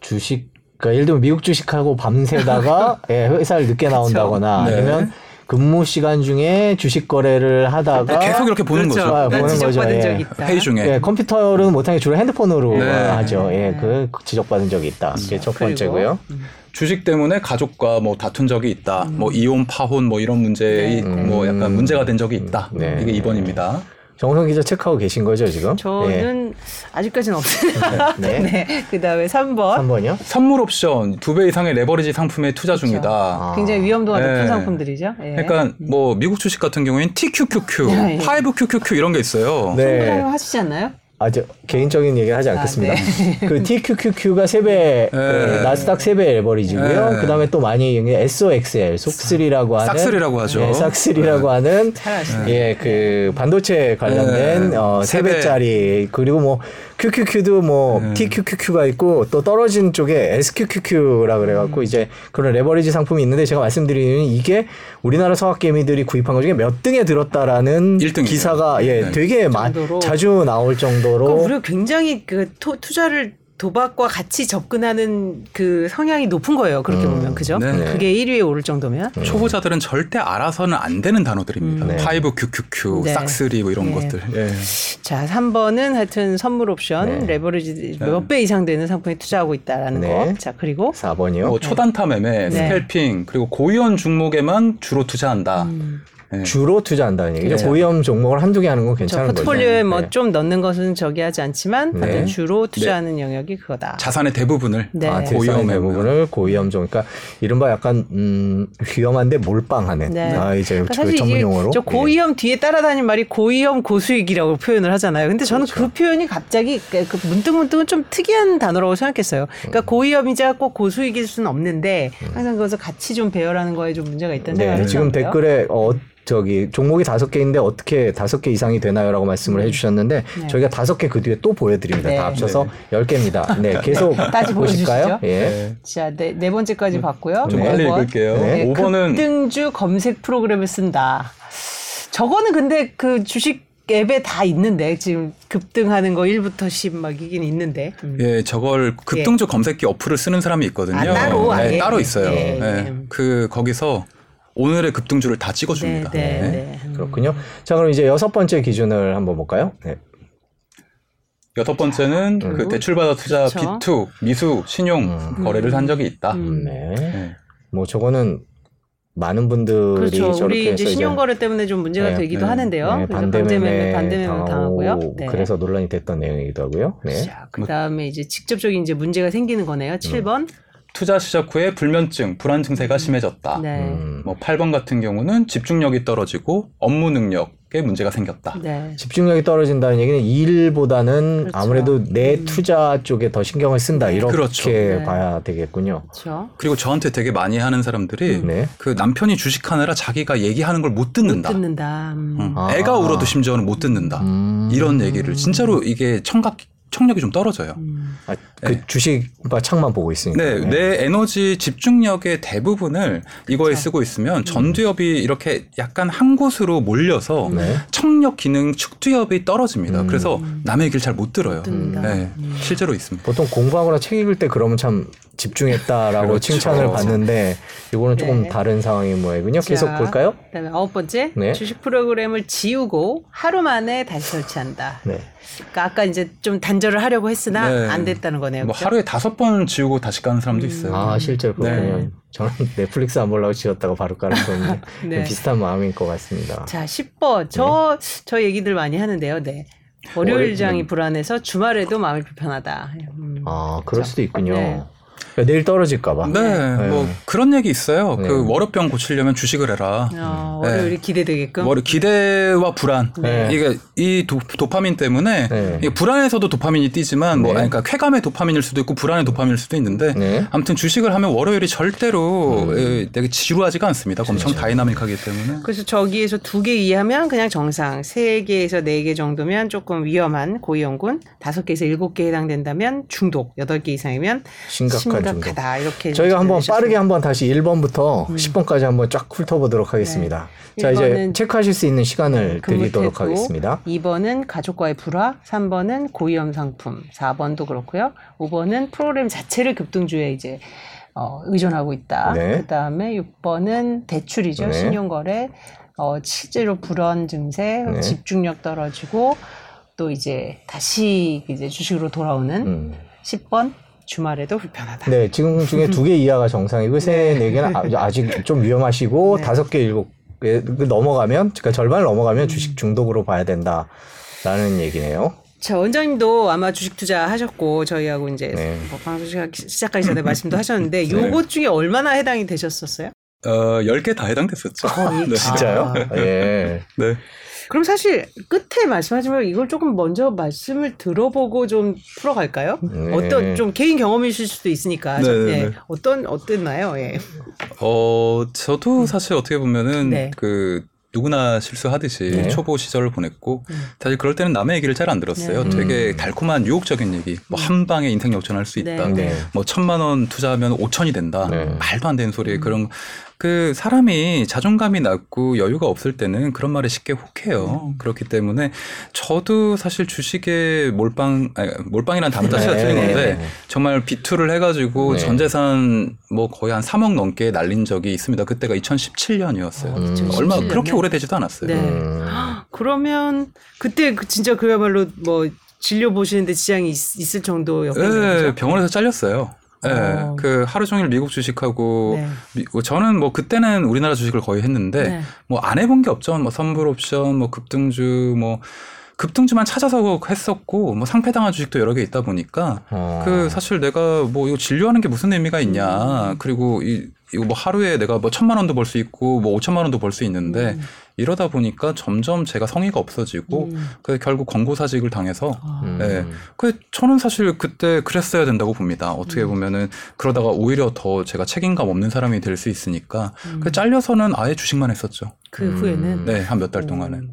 주식, 그러니까 예를 들면 미국 주식하고 밤새다가 예, 회사를 늦게 나온다거나 네. 아니면 근무 시간 중에 주식 거래를 하다가 계속 이렇게 보는 그렇죠. 거죠. 아, 보는 거죠. 적이 예. 있다. 회의 중에. 예, 컴퓨터로는 못하게 주로 핸드폰으로 네. 하죠. 예, 네. 그 지적받은 적이 있다. 그게 첫 번째고요. 음. 주식 때문에 가족과 뭐 다툰 적이 있다. 음. 뭐 이혼, 파혼 뭐 이런 문제 네, 뭐 네. 약간 문제가 된 적이 있다. 네. 이게 2번입니다. 정성 기자 체크하고 계신 거죠 지금? 저는 아직까지는 없습니다. 네. 네. 그 다음에 3번. 3번이요? 선물 옵션 두배 이상의 레버리지 상품에 투자 중이다. 아. 굉장히 위험도가 높은 네. 상품들이죠. 예. 그러니까 뭐 미국 주식 같은 경우에는 TQQQ, 네. 5QQQ 이런 게 있어요. 네. 사용하시지 않나요? 아, 저 개인적인 얘기 하지 않겠습니다. 네. 그 TQQQ가 3배, 네. 나스닥 3배 레버리지고요. 네. 그 다음에 또 많이 얘기하는 게 SOXL, 속쓰리라고 하는. 싹쓸이라고 하죠. 네, 싹쓸이라고 하는. 잘 아시네요. 예, 그 반도체 관련된 네. 어, 세 배. 3배짜리. 그리고 뭐 QQQ도 뭐 네. TQQQ가 있고 또 떨어진 쪽에 SQQQ라 그래갖고 이제 그런 레버리지 상품이 있는데 제가 말씀드리는 이게 우리나라 서학개미들이 구입한 것 중에 몇 등에 들었다라는 일 등이에요. 기사가 예, 네. 되게 마, 정도로. 자주 나올 정도로. 그럼 우리가 굉장히 그 토- 투자를 도박과 같이 접근하는 그 성향이 높은 거예요. 그렇게 음. 보면 그죠? 네. 그게 1위에 오를 정도면 초보자들은 절대 알아서는 안 되는 단어들입니다. 음. 네. 5QQQ, 네. 싹쓸이 뭐 이런 네. 것들. 예. 자 3번은 하여튼 선물 옵션 네. 레버리지 몇 배 이상 되는 상품에 투자하고 있다라는 네. 거. 자 그리고 4번이요. 뭐 초단타 매매, 네. 스캘핑 그리고 고위험 종목에만 주로 투자한다. 음. 예. 주로 투자한다는 얘기죠. 네. 고위험 종목을 한두 개 하는 건저 괜찮은 거죠. 포트폴리오에 뭐 네. 좀 넣는 것은 저기 하지 않지만 네. 주로 투자하는 영역이 그거다. 자산의 대부분을 네. 아, 고위험 매매. 대부분을 고위험 종, 그러니까 이른바 약간 음, 위험한데 몰빵하는. 네. 아 이제 그러니까 그 사실 전문 용어로. 저 고위험 뒤에 따라다니는 말이 고위험 고수익이라고 표현을 하잖아요. 근데 저는 그 그렇죠. 표현이 갑자기 그 문득문득은 좀 특이한 단어라고 생각했어요. 그러니까 고위험이자 꼭 고수익일 수는 없는데 항상 그것을 같이 좀 배열하는 거에 좀 문제가 있다는 네, 생각을 지금. 댓글에 어 저기 종목이 다섯 개인데 어떻게 다섯 개 이상이 되나요라고 말씀을 해주셨는데 네. 저희가 다섯 개 그 뒤에 또 보여드립니다. 네. 다 합쳐서 열 개입니다. 네, 계속 다시 보실까요? 예. 네. 자, 네, 네 번째까지 봤고요. 좀 네. 빨리. 읽을게요. 네. 5번은 급등주 검색 프로그램을 쓴다. 저거는 근데 그 주식 앱에 다 있는데 지금 급등하는 거 1부터 10막 이긴 있는데. 음. 예, 저걸 급등주 검색기 어플을 쓰는 사람이 있거든요. 아, 따로 네, 아예? 따로 있어요. 예, 예. 예. 그 거기서 오늘의 급등주를 다 찍어줍니다. 네, 네, 네. 네. 음. 그렇군요. 자, 그럼 이제 여섯 번째 기준을 한번 볼까요? 네. 여섯 번째는 음. 그 대출받아 투자 그렇죠. B2 미수 신용 음. 거래를 한 적이 있다. 음. 네. 네. 뭐 저거는 많은 분들이 그렇죠. 저렇게 우리 이제 신용거래 때문에 좀 문제가 네, 되기도 네, 하는데요. 네, 그래서 반대매매 반대매매 반대매매 당하고 당하고요. 네. 그래서 논란이 됐던 내용이기도 하고요. 네. 자, 그다음에 이제 직접적인 이제 문제가 생기는 거네요. 7번. 투자 시작 후에 불면증, 불안 증세가 심해졌다. 네. 음, 뭐 8번 같은 경우는 집중력이 떨어지고 업무 능력에 문제가 생겼다. 네. 집중력이 떨어진다는 얘기는 일보다는 그렇죠. 아무래도 내 음. 투자 쪽에 더 신경을 쓴다 이렇게 그렇죠. 네. 봐야 되겠군요. 그렇죠. 그리고 저한테 되게 많이 하는 사람들이 네. 그 남편이 주식하느라 자기가 얘기하는 걸 못 듣는다. 못 듣는다. 음. 응. 아. 애가 울어도 심지어는 못 듣는다. 음. 이런 얘기를 진짜로 이게 청각 청력이 좀 떨어져요. 음. 아, 그 네. 주식 창만 보고 있으니까. 네, 내 에너지 집중력의 대부분을 이거에. 쓰고 있으면 전두엽이 이렇게 약간 한 곳으로 몰려서 네. 청력 기능 축두엽이 떨어집니다. 음. 그래서 남의 얘기를 잘 못 들어요. 네, 음. 실제로 있습니다. 보통 공부하거나 책 읽을 때 그러면 참 집중했다라고 그렇죠. 칭찬을 받는데 이거는 조금 네. 다른 상황인 모양이군요. 계속 자, 볼까요? 그다음에 아홉 번째 네. 주식 프로그램을 지우고 하루 만에 다시 설치한다. 네. 그러니까 아까 이제 좀 단절을 하려고 했으나 네. 안 됐다는 거네요. 뭐 그죠? 하루에 다섯 번 지우고 다시 까는 사람도 음. 있어요. 아 실제로 그렇군요. 네. 저는 넷플릭스 안 보려고 지었다가 바로 깔았었는데 네. 비슷한 마음인 것 같습니다. 자, 10번. 저, 저 얘기들 많이 하는데요. 네. 월요일장이 불안해서 주말에도 마음이 불편하다. 음. 아 그럴 수도 있군요. 네. 그러니까 내일 떨어질까봐. 네, 뭐 그런 얘기 있어요. 네. 그 월요병 고치려면 주식을 해라. 어, 네. 월요일이 기대되게끔. 월 기대와 불안. 네. 이게 이 도, 도파민 때문에 네. 이게 불안에서도 도파민이 뛰지만 뭐 네. 아니, 그러니까 쾌감의 도파민일 수도 있고 불안의 도파민일 수도 있는데 네. 아무튼 주식을 하면 월요일이 절대로 음. 에, 되게 지루하지가 않습니다. 엄청 다이나믹하기 때문에. 그래서 저기에서 두 개 이하면 그냥 정상, 세 개에서 네 개 정도면 조금 위험한 고위험군, 다섯 개에서 일곱 개 해당된다면 중독, 여덟 개 이상이면 심각한 심각하다. 이렇게 저희가 한번 빠르게 한번 다시 1번부터 음. 10번까지 한번 쫙 훑어보도록 하겠습니다. 네. 자 이제 1번은 체크하실 수 있는 시간을 드리도록 근무태도, 하겠습니다. 2번은 가족과의 불화, 3번은 고위험 상품, 4번도 그렇고요. 5번은 프로그램 자체를 급등주에 이제 어, 의존하고 있다. 네. 그다음에 6번은 대출이죠. 네. 신용거래. 어, 실제로 불안 증세, 네. 집중력 떨어지고 또 이제 다시 이제 주식으로 돌아오는 음. 10번 주말에도 불편하다. 네, 지금 중에 두 개 이하가 정상이고 세 네 개는 아- 아직 좀 위험하시고 네. 다섯 개 일곱 개 넘어가면 그러니까 절반을 넘어가면 음. 주식 중독으로 봐야 된다라는 얘기네요. 자 원장님도 아마 주식 투자 하셨고 저희하고 이제 네. 뭐 방송 시작- 시작하기 전에 말씀도 하셨는데 요것 중에 얼마나 해당이 되셨었어요? 어, 10개 다 해당됐었죠. 거의 네. 진짜요? 아. 예. 네. 그럼 사실 끝에 말씀하시면 이걸 조금 먼저 말씀을 들어보고 좀 풀어갈까요? 네. 어떤 좀 개인 경험이실 수도 있으니까 저- 네, 네, 예. 네. 어떤 어땠나요? 예. 어, 저도 사실 어떻게 보면은 네. 그 누구나 실수하듯이 네. 초보 시절을 보냈고 음. 사실 그럴 때는 남의 얘기를 잘 안 들었어요. 네. 되게 음. 달콤한 유혹적인 얘기. 뭐 한 방에 인생 역전할 수 있다. 네. 네. 뭐 천만 원 투자하면 오천이 된다. 네. 말도 안 되는 소리 음. 그런 그 사람이 자존감이 낮고 여유가 없을 때는 그런 말에 쉽게 혹해요. 음. 그렇기 때문에 저도 사실 주식에 몰빵 아니, 몰빵이라는 단어 자체가 네. 틀린 네. 건데 네. 정말 비투를 해가지고 네. 전 재산 뭐 거의 한 3억 넘게 날린 적이 있습니다. 그때가 2017년이었어요. 음. 얼마 2017 그렇게? 오래되지도 않았어요. 네. 음. 그러면 그때 그 진짜 그야말로 뭐 진료 보시는데 지장이 있, 을 정도였겠네요. 네? 병원에서 잘렸어요. 네, 어. 그 하루 종일 미국 주식하고 네. 미- 뭐 저는 뭐 그때는 우리나라 주식을 거의 했는데 네. 뭐안 해본 게 없죠. 뭐 선불 옵션, 뭐 급등주, 뭐 급등주만 찾아서 했었고 뭐 상패당한 주식도 여러 개 있다 보니까 어. 그 사실 내가 뭐 이거 진료하는 게 무슨 의미가 있냐. 그리고 이 이거 뭐 하루에 내가 뭐 천만 원도 벌 수 있고 뭐 오천만 원도 벌 수 있는데 음. 이러다 보니까 점점 제가 성의가 없어지고 음. 그 결국 권고사직을 당해서 아. 음. 네. 그 저는 사실 그때 그랬어야 된다고 봅니다. 어떻게 음. 보면은 그러다가 오히려 더 제가 책임감 없는 사람이 될 수 있으니까 음. 그 잘려서는 아예 주식만 했었죠. 그 음. 후에는 네, 한 몇달 음. 동안은.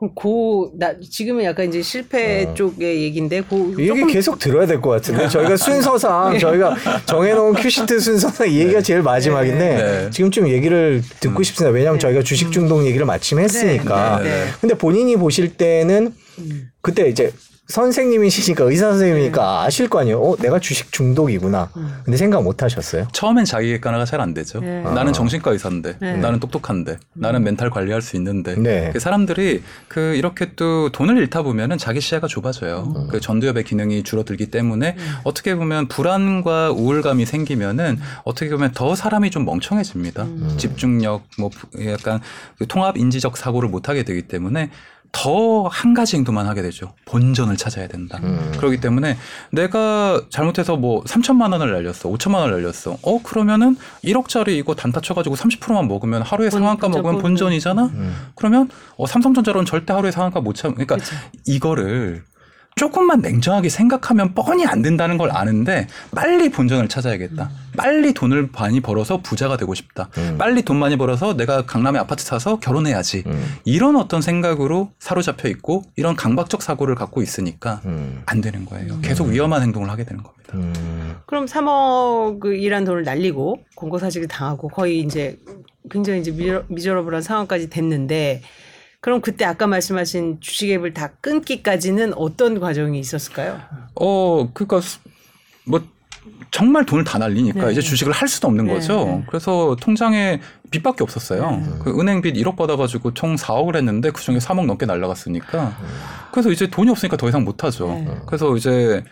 그럼 고 나 지금은 약간 이제 실패 어. 쪽의 얘기인데 고 이 얘기 조금 계속 들어야 될 것 같은데 저희가 순서상 저희가 정해놓은 큐시트 순서상 이 얘기가 제일 마지막인데 네. 지금쯤 얘기를 듣고 음. 싶습니다. 왜냐하면 네. 저희가 주식 중독 얘기를 마침 했으니까. 네, 네, 네. 근데 본인이 보실 때는 음. 그때 이제 선생님이시니까 의사 선생님이니까 아실 거 아니에요. 어, 내가 주식 중독이구나. 음. 근데 생각 못 하셨어요? 처음엔 자기 객관화가 잘 안 되죠. 네. 나는 아. 정신과 의사인데, 네. 나는 똑똑한데, 나는 멘탈 관리할 수 있는데. 네. 그 사람들이 그 이렇게 또 돈을 잃다 보면은 자기 시야가 좁아져요. 음. 그 전두엽의 기능이 줄어들기 때문에 어떻게 보면 불안과 우울감이 생기면은 어떻게 보면 더 사람이 좀 멍청해집니다. 음. 집중력, 뭐 부- 약간 그 통합 인지적 사고를 못 하게 되기 때문에 더 한 가지 행동만 하게 되죠. 본전을 찾아야 된다. 음. 그렇기 때문에 내가 잘못해서 뭐 3천만 원을 날렸어, 5천만 원을 날렸어. 어 그러면은 1억짜리 이거 단타 쳐가지고 30%만 먹으면 하루에 본- 상한가 그죠, 먹으면 본- 본전이잖아. 음. 그러면 어, 삼성전자로는 절대 하루에 상한가 못 참. 그러니까 그쵸. 이거를 조금만 냉정하게 생각하면 뻔히 안 된다는 걸 아는데 빨리 본전을 찾아야겠다. 빨리 돈을 많이 벌어서 부자가 되고 싶다. 음. 빨리 돈 많이 벌어서 내가 강남에 아파트 사서 결혼해야지. 음. 이런 어떤 생각으로 사로잡혀 있고 이런 강박적 사고를 갖고 있으니까 음. 안 되는 거예요. 계속 위험한 행동을 하게 되는 겁니다. 음. 그럼 3억이란 돈을 날리고 공고사직을 당하고 거의 이제 굉장히 이제 미저, 미저러블한 상황까지 됐는데 그럼 그때 아까 말씀하신 주식 앱을 다 끊기까지는 어떤 과정이 있었을까요? 어, 그니까, 뭐, 정말 돈을 다 날리니까 네. 이제 주식을 할 수도 없는 네, 거죠. 네. 그래서 통장에 빚밖에 없었어요. 네. 그 은행 빚 1억 받아가지고 총 4억을 했는데 그 중에 3억 넘게 날라갔으니까. 그래서 이제 돈이 없으니까 더 이상 못 하죠. 네. 그래서 이제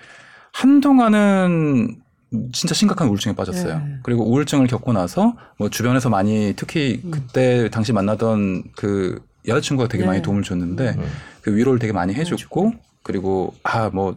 한동안은 진짜 심각한 우울증에 빠졌어요. 네. 그리고 우울증을 겪고 나서 뭐 주변에서 많이 특히 음. 그때 당시 만나던 그 여자친구가 되게 네. 많이 도움을 줬는데 음. 그 위로를 되게 많이 해줬고 그리고 아 뭐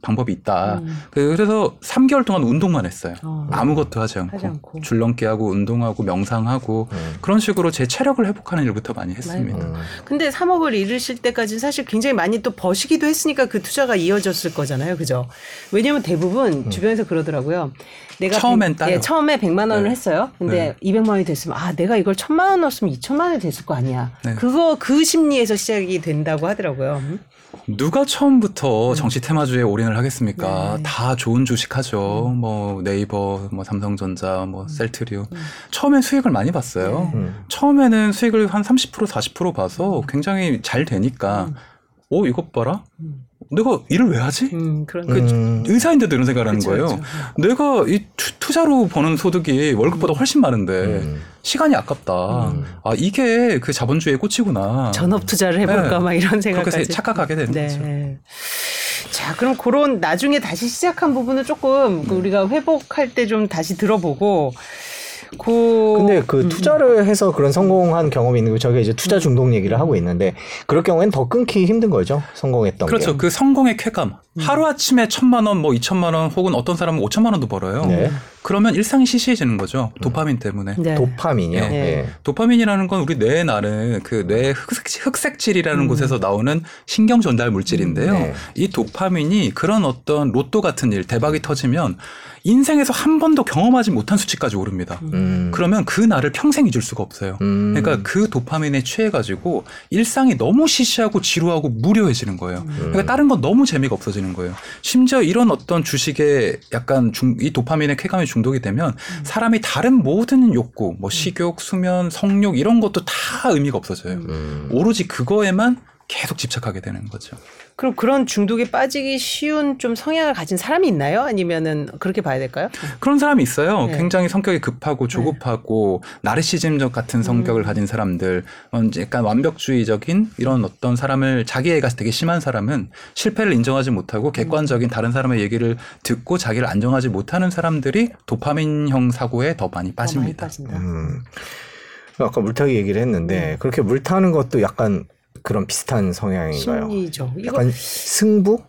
방법이 있다. 음. 그- 그래서 3개월 동안 운동만 했어요. 어. 아무것도 하지 않고, 하지 않고. 줄넘기 하고 운동하고 명상하고 음. 그런 식으로 제 체력을 회복하는 일부터 많이 했습니다. 음. 근데 3억을 잃으실 때까지는 사실 굉장히 많이 또 버시기도 했으니까 그 투자가 이어졌을 거잖아요. 그죠? 왜냐면 대부분 주변에서 그러더라고요. 내가 음. 처음엔 백- 따요. 예, 처음에 100만 원을 네. 했어요. 근데 200만 원이 됐으면 아, 내가 이걸 1000만 원 넣었으면 2000만 원이 됐을 거 아니야. 네. 그거 그 심리에서 시작이 된다고 하더라고요. 음? 누가 처음부터 정치 테마주에 올인을 하겠습니까? 네. 다 좋은 주식 하죠. 뭐 네이버, 뭐 삼성전자, 뭐 음. 셀트리오. 처음엔 수익을 많이 봤어요. 음. 처음에는 수익을 한 30% 40% 봐서 굉장히 잘 되니까 어 이것 봐라. 음. 내가 일을 왜 하지? 음, 그런 그 음. 의사인데도 이런 생각을 하는 거예요. 그쵸. 내가 이 투, 자로 버는 소득이 월급보다 훨씬 많은데 음. 시간이 아깝다. 음. 아 이게 그 자본주의의 꽃이구나. 전업 투자를 해볼까 네. 막 이런 생각까지. 착각하게 되는 네. 거죠. 자, 그럼 그런 나중에 다시 시작한 부분은 조금 그 우리가 회복할 때 좀 다시 들어보고 그 근데 그 투자를 해서 그런 성공한 경험이 있는 거 저희가 이제 투자 중독 얘기를 하고 있는데 그럴 경우에는 더 끊기 힘든 거죠. 성공했던 그렇죠. 게. 그 성공의 쾌감. 하루 아침에 천만 원, 뭐 이천만 원, 혹은 어떤 사람은 오천만 원도 벌어요. 네. 그러면 일상이 시시해지는 거죠. 도파민 때문에. 네. 도파민이요. 네. 예. 도파민이라는 건 우리 뇌에 나는 그 뇌 흑색, 질이라는 곳에서 나오는 신경 전달 물질인데요. 네. 이 도파민이 그런 어떤 로또 같은 일, 대박이 터지면 인생에서 한 번도 경험하지 못한 수치까지 오릅니다. 음. 그러면 그 날을 평생 잊을 수가 없어요. 음. 그러니까 그 도파민에 취해가지고 일상이 너무 시시하고 지루하고 무료해지는 거예요. 그러니까 다른 건 너무 재미가 없어지는 거예요. 심지어 이런 어떤 주식에 약간 중, 이 도파민의 쾌감에 중독이 되면 사람이 다른 모든 욕구, 뭐 식욕, 수면, 성욕 이런 것도 다 의미가 없어져요. 음. 오로지 그거에만 계속 집착하게 되는 거죠. 그럼 그런 중독에 빠지기 쉬운 좀 성향을 가진 사람이 있나요? 아니면은 그렇게 봐야 될까요? 그런 사람이 있어요. 네. 굉장히 성격이 급하고 조급하고 나르시즘적 같은 성격을 가진 사람들, 어, 약간 완벽주의적인 이런 어떤 사람을 자기애가 되게 심한 사람은 실패를 인정하지 못하고 객관적인 다른 사람의 얘기를 듣고 자기를 안정하지 못하는 사람들이 도파민형 사고에 더 많이 더 많이 빠집니다. 빠진다. 음. 아까 물타기 얘기를 했는데 그렇게 물타는 것도 약간 그런 비슷한 성향인가요? 심리죠. 이거 약간 승부?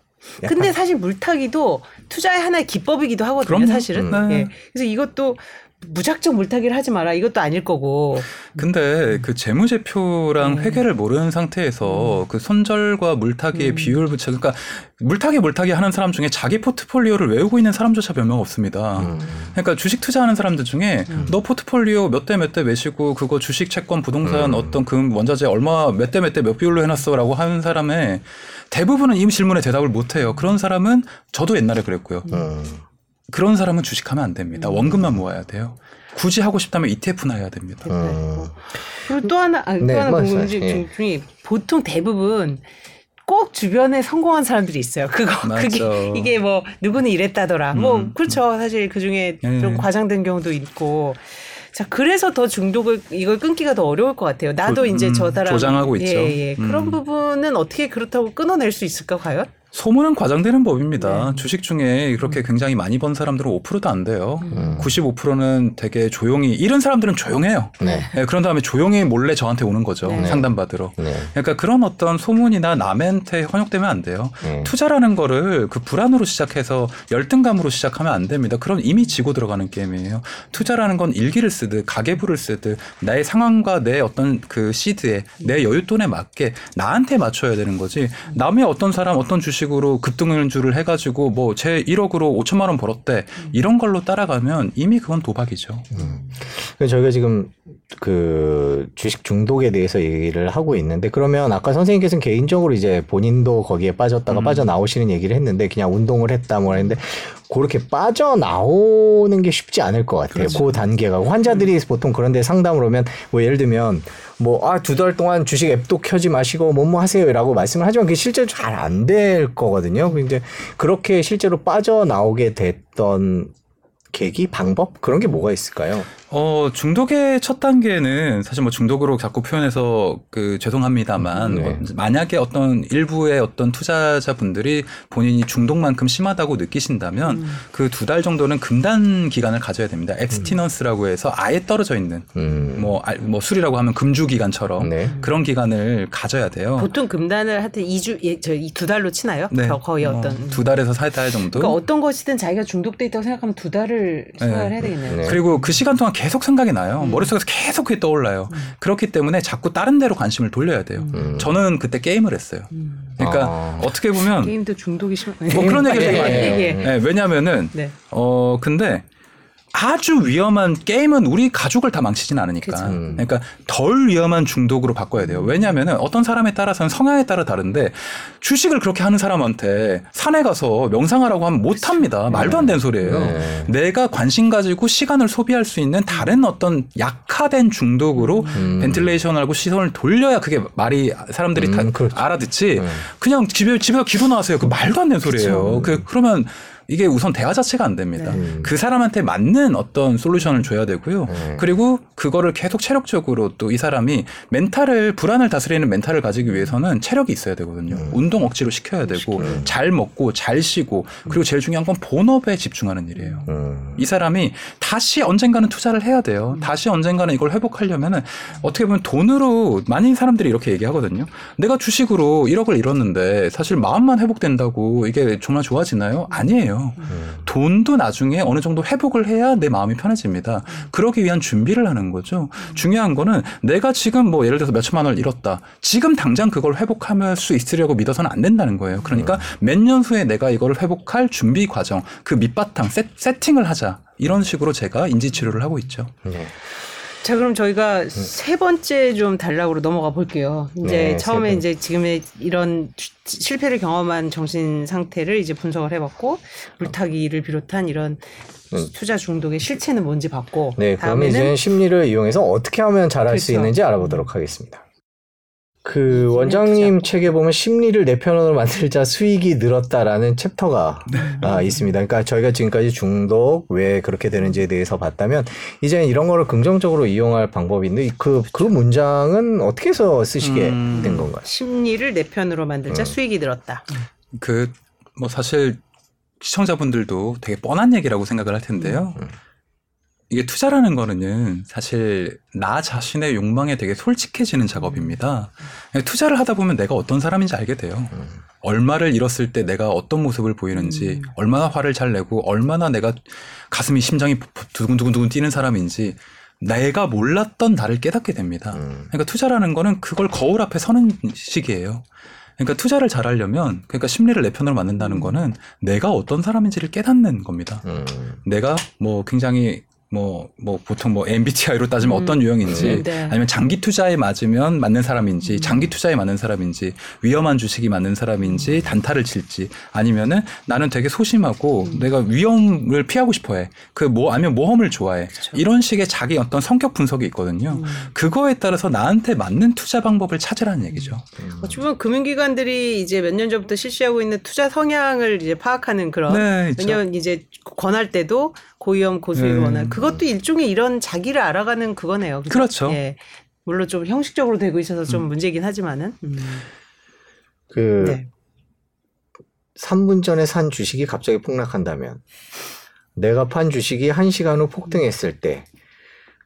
약간 근데 사실 물타기도 투자의 하나의 기법이기도 하거든요, 그럼요. 사실은. 음. 네. 예. 그래서 이것도 무작정 물타기를 하지 마라. 이것도 아닐 거고. 근데 그 재무제표랑 음. 회계를 모르는 상태에서 그 손절과 물타기의 비율 붙여 그러니까 물타기 물타기 하는 사람 중에 자기 포트폴리오를 외우고 있는 사람조차 몇 명 없습니다. 음. 그러니까 주식 투자하는 사람들 중에 음. 너 포트폴리오 몇 대 몇대 매시고 그거 주식 채권 부동산 음. 어떤 금 원자재 얼마 몇 대 몇 대 몇 비율로 해놨어라고 하는 사람의 대부분은 이 질문에 대답을 못 해요. 그런 사람은 저도 옛날에 그랬고요. 음. 그런 사람은 주식하면 안 됩니다. 원금만 모아야 돼요. 굳이 하고 싶다면 ETF나 해야 됩니다. 음. 그리고 또 하나, 아, 또 네, 하나 궁금한 말씀하세요. 중- 중이 보통 대부분 꼭 주변에 성공한 사람들이 있어요. 그거 맞아. 그게 이게 뭐 누구는 이랬다더라. 뭐 음. 그렇죠. 사실 그 중에 좀 네. 과장된 경우도 있고. 자 그래서 더 중독을 이걸 끊기가 더 어려울 것 같아요. 나도 조- 이제 음, 저 사람 조장하고 있죠. 예, 예. 그런 음. 부분은 어떻게 그렇다고 끊어낼 수 있을까 과연? 소문은 과장되는 법입니다. 네. 주식 중에 이렇게 굉장히 많이 번 사람들은 5%도 안 돼요. 음. 95%는 되게 조용히 이런 사람들은 조용해요. 네. 네, 그런 다음에 조용히 몰래 저한테 오는 거죠. 네. 상담 받으러. 네. 그러니까 그런 어떤 소문이나 남한테 현혹되면 안 돼요. 네. 투자라는 거를 그 불안으로 시작해서 열등감으로 시작하면 안 됩니다. 그럼 이미 지고 들어가는 게임이에요. 투자라는 건 일기를 쓰듯 가계부를 쓰듯 나의 상황과 내 어떤 그 시드에 내 여윳돈에 맞게 나한테 맞춰야 되는 거지. 남의 어떤 사람 어떤 주식 으로 급등주를 해가지고 뭐 제 1억으로 5천만 원 벌었대 이런 걸로 따라가면 이미 그건 도박이죠. 그래서 저희가 지금 그 주식 중독에 대해서 얘기를 하고 있는데 그러면 아까 선생님께서는 개인적으로 이제 본인도 거기에 빠졌다가 음. 빠져나오시는 얘기를 했는데 그냥 운동을 했다 뭐 했는데 그렇게 빠져나오는 게 쉽지 않을 것 같아요. 그렇죠. 그 단계가 환자들이 보통 그런데 상담을 오면 뭐 예를 들면 뭐 아 두 달 동안 주식 앱도 켜지 마시고 뭐 뭐 하세요 라고 말씀을 하지만 그게 실제로 잘 안 될 거거든요. 근데 그렇게 실제로 빠져나오게 됐던 계기 방법 그런 게 뭐가 있을까요? 어, 중독의 첫 단계는 사실 뭐 중독으로 자꾸 표현해서 그 죄송합니다만 네. 뭐 만약에 어떤 일부의 어떤 투자자분들이 본인이 중독만큼 심하다고 느끼신다면 그두 달 정도는 금단 기간을 가져야 됩니다. 엑스티넌스라고 해서 아예 떨어져 있는 음. 뭐, 알- 뭐 술이라고 하면 금주 기간처럼 네. 그런 기간을 가져야 돼요. 보통 금단을 하여튼 2주, 예, 저이 두 달로 치나요? 네. 거- 거의 어, 어떤. 두 달에서 세 달 정도. 그러니까 어떤 것이든 자기가 중독돼 있다고 생각하면 두 달을 생각을 네. 해야 되겠네요. 네. 그리고 그 시간 동안 계속 생각이 나요. 음. 머릿속에서 계속 그게 떠올라요. 그렇기 때문에 자꾸 다른 데로 관심을 돌려야 돼요. 음. 저는 그때 게임을 했어요. 음. 그러니까 아. 어떻게 보면 게임도 중독이 심. 뭐 그런 얘기를 되게 많이 해요. 예, 예. 네, 왜냐하면은 네. 어 근데 아주 위험한 게임은 우리 가족을 다 망치진 않으니까. 그쵸. 음. 그러니까 덜 위험한 중독으로 바꿔야 돼요. 왜냐하면은 어떤 사람에 따라서는 성향에 따라 다른데 주식을 그렇게 하는 사람한테 산에 가서 명상하라고 하면 못 합니다. 말도 안 되는 소리예요. 네. 내가 관심 가지고 시간을 소비할 수 있는 다른 어떤 약화된 중독으로 음. 벤틸레이션하고 시선을 돌려야 그게 말이 사람들이 음, 다 그렇죠. 알아듣지. 네. 그냥 집에 집에서 기도 나왔어요. 그 말도 안 되는 소리예요. 그 그러면 이게 우선 대화 자체가 안 됩니다. 네. 그 사람한테 맞는 어떤 솔루션을 줘야 되고요. 네. 그리고 그거를 계속 체력적으로 또 이 사람이 멘탈을 불안을 다스리는 멘탈을 가지기 위해서는 체력이 있어야 되거든요. 음. 운동 억지로 시켜야 되고 잘 먹고 잘 쉬고 그리고 제일 중요한 건 본업에 집중하는 일이에요. 음. 이 사람이 다시 언젠가는 투자를 해야 돼요. 다시 언젠가는 이걸 회복하려면은 어떻게 보면 돈으로 많은 사람들이 이렇게 얘기하거든요. 내가 주식으로 1억을 잃었는데 사실 마음만 회복된다고 이게 정말 좋아지나요? 아니에요. 돈도 나중에 어느 정도 회복을 해야 내 마음이 편해집니다. 그러기 위한 준비를 하는 거죠. 중요한 거는 내가 지금 뭐 예를 들어서 몇 천만 원을 잃었다. 지금 당장 그걸 회복할 수 있으려고 믿어서는 안 된다는 거예요. 그러니까 몇 년 후에 내가 이거를 회복할 준비 과정, 그 밑바탕 세, 세팅을 하자. 이런 식으로 제가 인지 치료를 하고 있죠. 네. 자, 그럼 저희가 세 번째 좀 단락으로 넘어가 볼게요. 이제 네, 처음에. 이제 지금의 이런 주- 실패를 경험한 정신 상태를 이제 분석을 해봤고 물타기를 비롯한 이런 투자 중독의 실체는 뭔지 봤고 네, 다음에는 이제 심리를 이용해서 어떻게 하면 잘할 수 그렇죠. 있는지 알아보도록 하겠습니다. 그 이기는 원장님 책에 보면 심리를 내 편으로 만들자 수익이 늘었다라는 챕터가 아, 있습니다. 그러니까 저희가 지금까지 중독 왜 그렇게 되는지에 대해서 봤다면 이제는 이런 거를 긍정적으로 이용할 방법이 있는데 그, 그 문장은 어떻게 해서 쓰시게 음. 된 건가요? 심리를 내 편으로 음. 만들자 수익이 늘었다. 그 뭐 사실 시청자분들도 되게 뻔한 얘기라고 생각을 할 텐데요. 이게 투자라는 거는 사실 나 자신의 욕망에 되게 솔직해지는 작업입니다. 투자를 하다 보면 내가 어떤 사람인지 알게 돼요. 얼마를 잃었을 때 내가 어떤 모습을 보이는지, 얼마나 화를 잘 내고, 얼마나 내가 가슴이 심장이 두근두근두근 뛰는 사람인지, 내가 몰랐던 나를 깨닫게 됩니다. 음. 그러니까 투자라는 거는 그걸 거울 앞에 서는 식이에요. 그러니까 투자를 잘하려면, 그러니까 심리를 내 편으로 만든다는 거는 내가 어떤 사람인지를 깨닫는 겁니다. 음. 내가 뭐 굉장히 뭐, 뭐, 보통 뭐 MBTI로 따지면 음. 어떤 유형인지, 음, 네. 아니면 장기 투자에 맞으면 맞는 사람인지, 장기 투자에 맞는 사람인지, 위험한 주식이 맞는 사람인지, 단타를 칠지, 아니면은 나는 되게 소심하고 내가 위험을 피하고 싶어 해. 그 뭐, 아니면 모험을 좋아해. 이런 식의 자기 어떤 성격 분석이 있거든요. 그거에 따라서 나한테 맞는 투자 방법을 찾으라는 얘기죠. 어찌 보면 금융기관들이 이제 몇 년 전부터 실시하고 있는 투자 성향을 이제 파악하는 그런 네. 왜냐면 이제 권할 때도 고위험 고수익을 네. 원하는 그것도 일종의 이런 자기를 알아가는 그거네요. 그죠? 그렇죠. 예. 물론 좀 형식적으로 되고 있어서 좀 문제긴 하지만은. 음. 그 네. 3분 전에 산 주식이 갑자기 폭락한다면 내가 판 주식이 1시간 후 폭등했을 때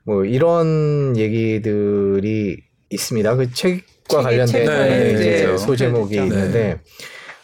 뭐 이런 얘기들이 있습니다. 그 책과 관련된 네, 이제 소제목이 그렇죠. 있는데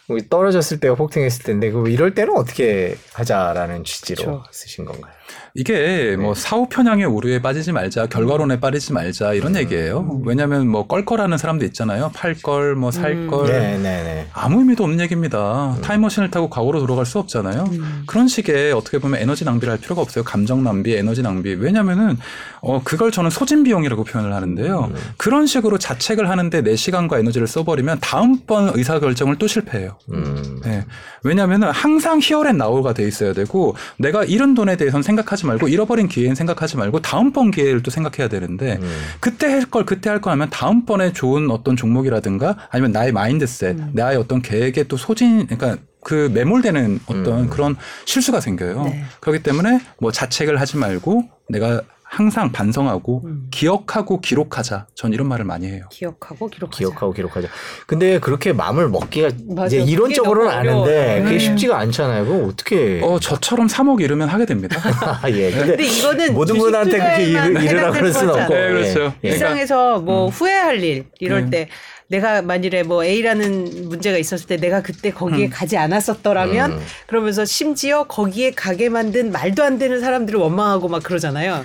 뭐 떨어졌을 때가 폭등했을 텐데 그 이럴 때는 어떻게 하자라는 취지로 그렇죠. 쓰신 건가요? 이게 뭐 사후 편향의 오류에 빠지지 말자, 결과론에 빠지지 말자 이런 얘기예요. 왜냐하면 뭐 껄껄하는 사람도 있잖아요. 팔 걸, 뭐살 음. 걸. 네, 네, 네. 아무 의미도 없는 얘기입니다. 타임머신을 타고 과거로 돌아갈 수 없잖아요. 음. 그런 식의 어떻게 보면 에너지 낭비를 할 필요가 없어요. 감정 낭비, 에너지 낭비. 왜냐면은, 어, 그걸 저는 소진 비용이라고 표현을 하는데요. 그런 식으로 자책을 하는데 내 시간과 에너지를 써버리면 다음번 의사 결정을 또 실패해요. 음. 네. 왜냐면은 항상 히어앤 나우가 돼 있어야 되고 내가 잃은 돈에 대해서는 생각하지 말고 잃어버린 기회는 생각하지 말고 다음번 기회를 또 생각해야 되는데 음. 그때 할 걸 그때 할 거 하면 다음번에 좋은 어떤 종목이라든가 아니면 나의 마인드셋, 나의 어떤 계획에 또 소진 그러니까 그 매몰되는 어떤 음. 그런 실수가 생겨요. 네. 그렇기 때문에 뭐 자책을 하지 말고 내가 항상 반성하고 음. 기억하고 기록하자. 전 이런 말을 많이 해요. 기억하고 기록하자. 기억하고 기록하자. 근데 그렇게 마음을 먹기가 맞아요. 이제 이론적으로는 아는데 어려워요. 그게 네. 쉽지가 않잖아요. 그거 어떻게? 어, 저처럼 3억 잃으면 하게 됩니다. 아, 예. 근데, 근데 이거는 모든 분한테 그렇게 이르, 이르라 그럴 수는. 없고. 네, 그렇죠. 예. 예. 일상에서 뭐 후회할 일 이럴 네. 때 내가 만일에 뭐 A라는 문제가 있었을 때 내가 그때 거기에 음. 가지 않았었더라면 음. 그러면서 심지어 거기에 가게 만든 말도 안 되는 사람들을 원망하고 막 그러잖아요.